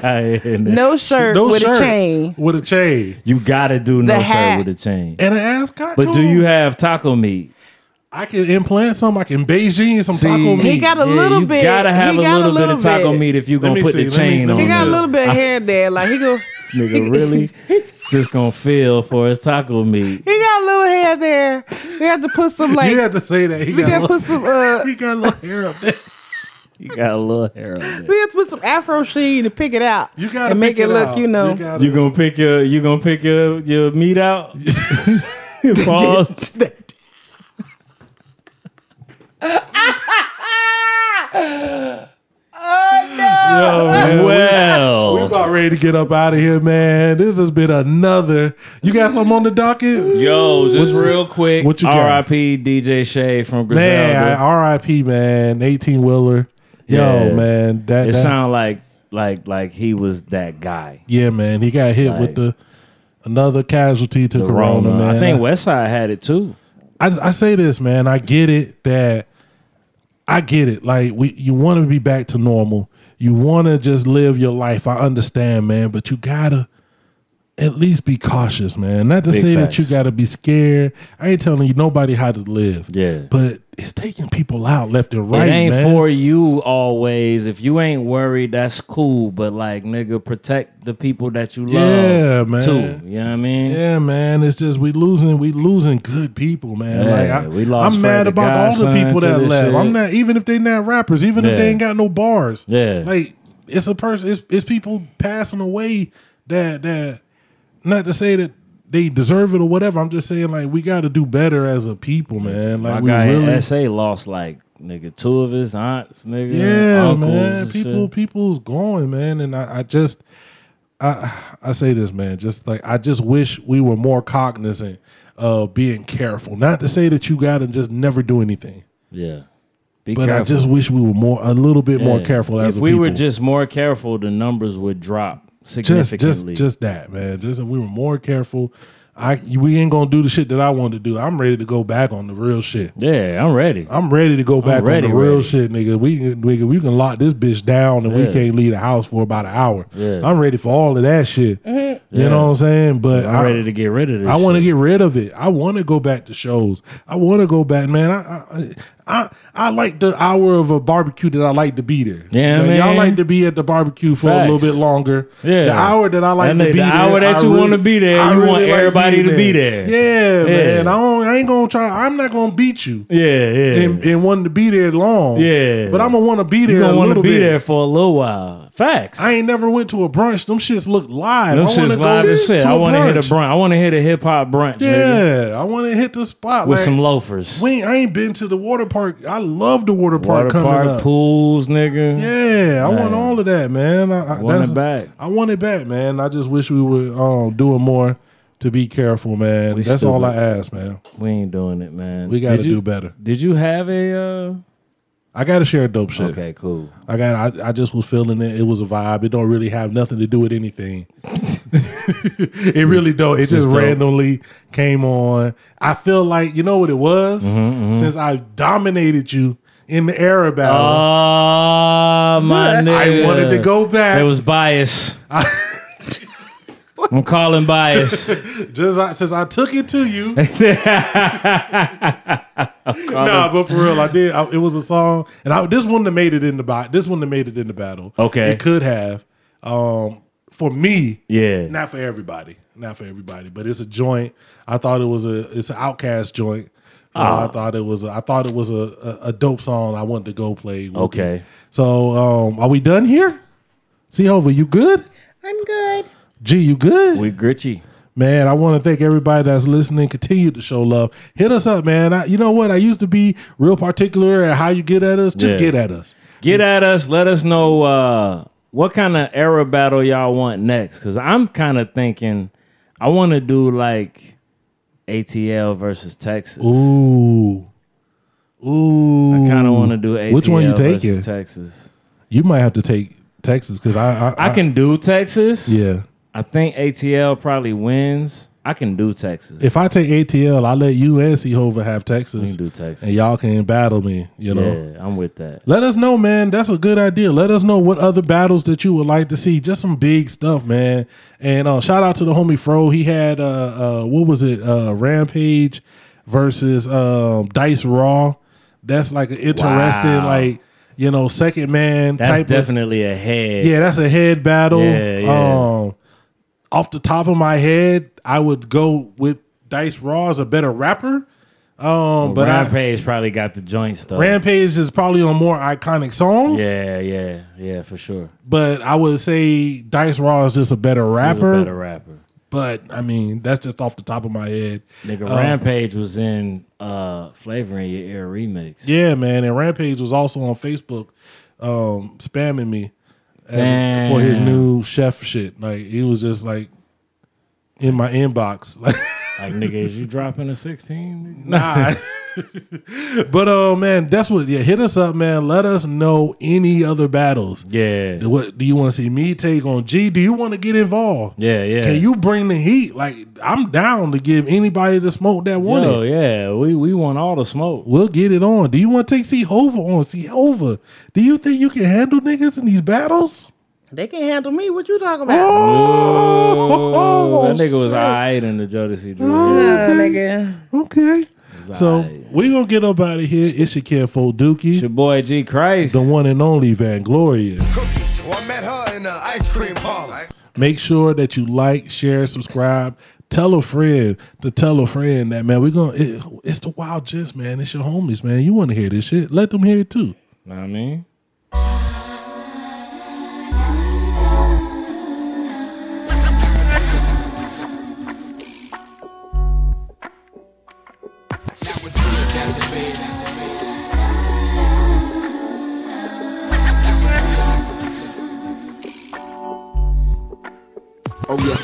out here. No shirt No with shirt a chain. with a chain You gotta do no The shirt with a chain. and an ascot. But Come do you have taco meat? I can implant some. I can Beijing some See, taco meat. He got a little you bit. gotta have he a got little, bit of taco bit. meat if you Let gonna put see, the let me- chain on He got a little bit of hair there. Like he go. This nigga really just gonna feel for his taco meat. He got a little hair there. We have to put some like. you had to say that. He we got, got a to put some. Uh, he got a little hair up there. You got a little hair on there. we have to put some Afro sheen to pick it out. You got to and make it, look. out. You know. gotta- You gonna pick your you gonna pick your your meat out? Pause. Yo, man, we- we Well, about ready to get up out of here, man. This has been another. You got something on the docket? yo, just real quick. what you? R.I.P. DJ Shay from Griselda. Man, R.I.P. Man, eighteen wheeler. Yo, Yeah. man, that, it that sound like like like he was that guy. yeah, man. He got hit Like- with the another casualty to The Corona, Rona. man. I think Westside had it too. I, I say this, man. I get it that I get it. Like we, you want to be back to normal. You want to just live your life. I understand, man, but you gotta at least be cautious, man. Not to Big say that you gotta be scared. I ain't telling you nobody how to live. Yeah. but it's taking people out left and right. it ain't man. for you always. If you ain't worried, that's cool. But like, nigga, protect the people that you love. Yeah, man. Too. You know what I mean? Yeah, man. It's just we losing, we losing good people, man. Yeah, like I, we lost I'm mad about all the people that left. shit. I'm not even if they not rappers, even if they ain't got no bars. Yeah. like it's a person. It's, it's people passing away that that not to say that they deserve it or whatever. I'm just saying like we got to do better as a people, man. Like My we guy really, SA lost like nigga two of his aunts, nigga. yeah, man. People, shit. people's going, man, and I, I just. I I say this, man. Just like I just wish we were more cognizant of being careful. Not to say that you got to just never do anything, Yeah. Be but careful. I just wish we were more a little bit more careful as if we people. were just more careful, the numbers would drop just significantly. just just that, man. Just if we were more careful, I we ain't gonna do the shit that I want to do. I'm ready to go back on the real shit. Yeah, I'm ready. I'm ready to go back ready, on the real ready. shit, nigga. We can we, can- lock this bitch down and we can't leave the house for about an hour. Yeah. I'm ready for all of that shit. Mm-hmm. You Yeah. know what I'm saying? But I'm I, ready to get rid of this. I want to get rid of it. I want to go back to shows. I want to go back, man. I, I I I like the hour of a barbecue that I like to be there. Yeah, Like, y'all like to be at the barbecue for a little bit longer. Yeah. the hour that I like And to the- be the there, hour that I you really- wanna be there, I you want like everybody to be there. Yeah, Yeah. man. I, don't, I ain't gonna try. I'm not gonna beat you. Yeah, yeah. And, and wanting to be there long. Yeah. but I'm gonna want to be you there. gonna want to be bit. there for a little while. Facts. I ain't never went to a brunch. Them shits look live. Them I wanna shit's live as shit. to I want to hit a brunch. I want to hit a hip hop brunch. nigga, Yeah, I want to hit the spot with like, some loafers. We ain't, I ain't been to the water park. I love the water park Water coming park, up. pools, nigga. Yeah, I want all of that, man. I, I, Want it back. I want it back, man. I just wish we were um, doing more to be careful, man. We that's all I ask, man. We ain't doing it, man. We got to do better. Did you have a? uh I got to share dope shit. Okay, cool. I got. I, I just was feeling it. It was a vibe. It don't really have nothing to do with anything. it really don't. It just, just dope. randomly came on. I feel like you know what it was. Mm-hmm, Since I dominated you in the era battle, Oh my nigga! I wanted to go back. It was bias. I'm calling bias. just I, since I took it to you. nah, but for real, I did. I, it was a song, and I, this wouldn't have made it in the battle. This wouldn't have made it in the battle. Okay. it could have. Um, for me, Yeah. not for everybody, not for everybody, but it's a joint. I thought it was a it's an Outkast joint. Uh, Ah. I thought it was a, I thought it was a, a, a dope song. I wanted to go play. with Okay. it. so um, are we done here? C-Hova, you good? I'm good. G, you good? We Gritchy. Man, I want to thank everybody that's listening. Continue to show love. Hit us up, man. I, you know what? I used to be real particular at how you get at us. Just Yeah. get at us. Get at us. Let us know uh, what kind of era battle y'all want next. Cause I'm kind of thinking I want to do like ATL versus Texas. Ooh, ooh. I kind of want to do ATL Which one you versus taking? Texas. You might have to take Texas because I, I I can do Texas. Yeah. I think ATL probably wins. I can do Texas. If I take ATL, I'll let you and Hova have Texas. Do Texas. and y'all can battle me. You know. Yeah, I'm with that. Let us know, man. That's a good idea. Let us know what other battles that you would like to see. Just some big stuff, man. And uh, shout out to the homie Fro. He had uh, uh, what was it? Uh, Rampage versus um, Dice Raw. That's like an interesting, Wow. like you know, second man That's type. of, definitely a head. yeah, that's a head battle. Yeah, yeah. Um, off the top of my head, I would go with Dice Raw as a better rapper. Um, but I, Rampage probably got the joint stuff. Rampage is probably on more iconic songs. Yeah, yeah, yeah, for sure. But I would say Dice Raw is just a better rapper. a better rapper. But I mean, that's just off the top of my head. Nigga, Uh, Rampage was in uh Flava in Ya Ear remix. Yeah, man. And Rampage was also on Facebook um, spamming me as- for his new chef shit. Like he was just like in my inbox. Like Like nigga, is you dropping a 16? nah. but uh man, that's what yeah, hit us up, man. Let us know any other battles. Yeah. What do you want to see me take on G? Do you want to get involved? Yeah, yeah. Can you bring the heat? Like I'm down to give anybody the smoke that want Yo, it. yeah, we we want all the smoke. We'll get it on. Do you want to take C-Hova on? C-Hova. Do you think you can handle niggas in these battles? They can handle me. What you talking about? Oh, that nigga was shit. alright in the Jodeci Drew. Nah, nigga. Okay. So alright. we gonna get up out of here. It's your Ken Dookie, It's your boy G Christ. the one and only Van Glorious. Cookies. Well, I met her in the ice cream parlor. Make sure that you like, share, subscribe. Tell a friend to tell a friend that man. We're gonna. It, it's the Wyld Gents, man. It's your homies, man. You want to hear this shit? Let them hear it too. Know what I mean?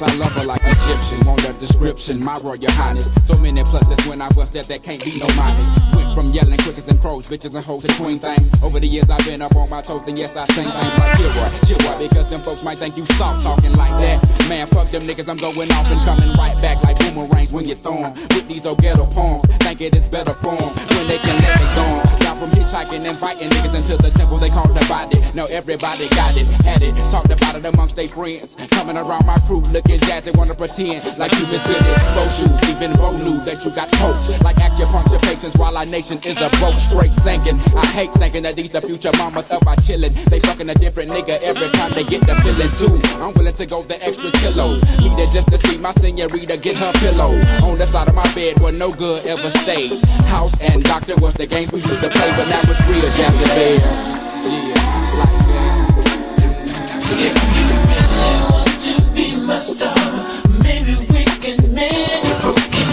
I love her like Egyptian, want a description, my royal highness. So many pluses when I was that, that can't be no minus. Went from yelling crickets and crows, bitches and hoes to queen things. Over the years I've been up on my toes, and yes, I sing things like Killroy, Chillroy, because them folks might think you soft talking like that. Man, fuck them niggas, I'm going off and coming right back like boomerangs when you throw 'em. With these old ghetto poems, think it is better form when they can let me go. From hitchhiking and fighting niggas into the temple they called the body. Now everybody got it, had it, talked about it amongst their friends. Coming around my crew looking jazzy, wanna pretend like you miss good at bow shoes. Even Bo knew that you got poked like acupuncture patients while our nation is a broke straight sinking. I hate thinking that these the future mamas up by chillin'. They fucking a different nigga every time they get the feeling too. I'm willing to go the extra kilo. Need it just to see my senorita get her pillow. On the side of my bed where no good ever stayed. House and doctor was the games we used to play, but real bed. Yeah. If you really want to be my star, maybe we can broken.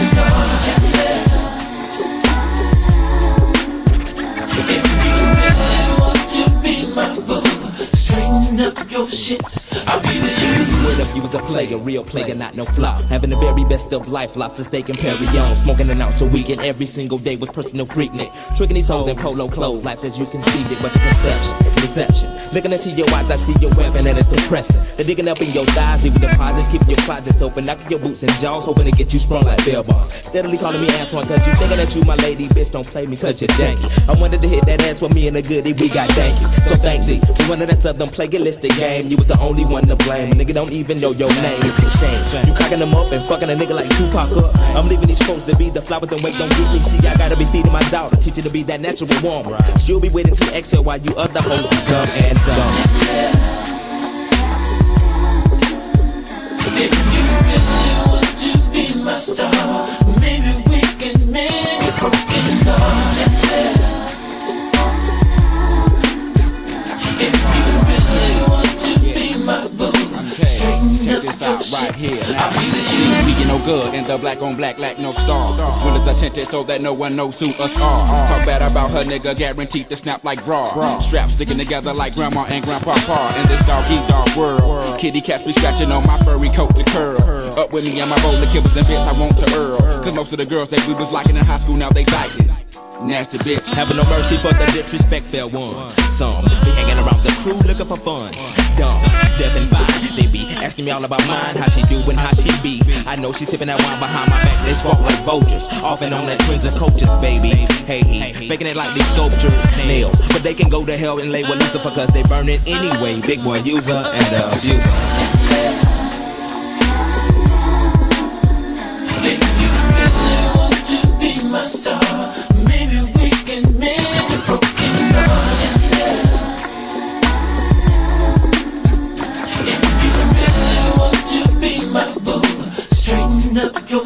If you really want to be my boo, straighten up your shit. I'll be with you. If you was a player, real player, not no flop? Having the very best of life, lobster steak and Perry on. Smoking an ounce a week and every single day was personal freaknik. Tricking these hoes in polo clothes, life as you conceived it, but your conception, deception. Looking into your eyes, I see your weapon and it's depressing. They're digging up in your thighs, leaving deposits, keeping your closets open, knocking your boots and jaws, hoping to get you sprung like bell bonds. Steadily calling me Antwan, cause you thinking that you my lady, bitch, don't play me cause you're janky. I wanted to hit that ass with me and a goodie, we got danky. So thank thee, one of that southern plagiaristic game, you was the only one to blame. A nigga don't even know your name, it's a shame. You cocking them up and fucking a nigga like Tupac up. I'm leaving these folks to be the flowers and wait, don't get me. See, I gotta be feeding my daughter, teach her to be that natural woman. She'll be waiting to exhale while you other hoes become and dumb. If you really want to be my star, maybe this out right here. Now, we no good in the black on black, lack no star. Windows are tinted so that no one knows who us are. Talk bad about her nigga, guaranteed to snap like bra. Straps sticking together like grandma and grandpa pa. In this doggy dog world, kitty cats be scratching on my furry coat to curl. Up with me and my of killers and bits I want to earl. Cause most of the girls that we was liking in high school now they liking. Nasty bitch. Having no mercy for the disrespect fair ones. Some be hanging around the crew looking for funds. Dumb, deaf and blind, They be asking me all about mine, how she do and how she be. I know she sipping that wine behind my back. They squawk like vultures. Off and on that twins and coaches, baby. Hey, faking it like they sculpture nails. But they can go to hell and lay with Lucifer cause they burn it anyway. Big boy user and abuser. If you really want to be my star,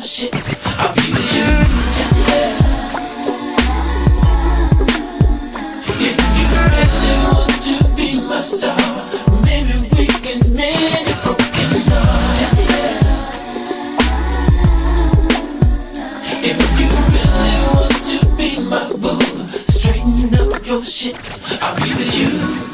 shit. I'll be with you. If you really want to be my star, maybe we can broken. If you really want to be my boo, straighten up your shit. I'll be with you.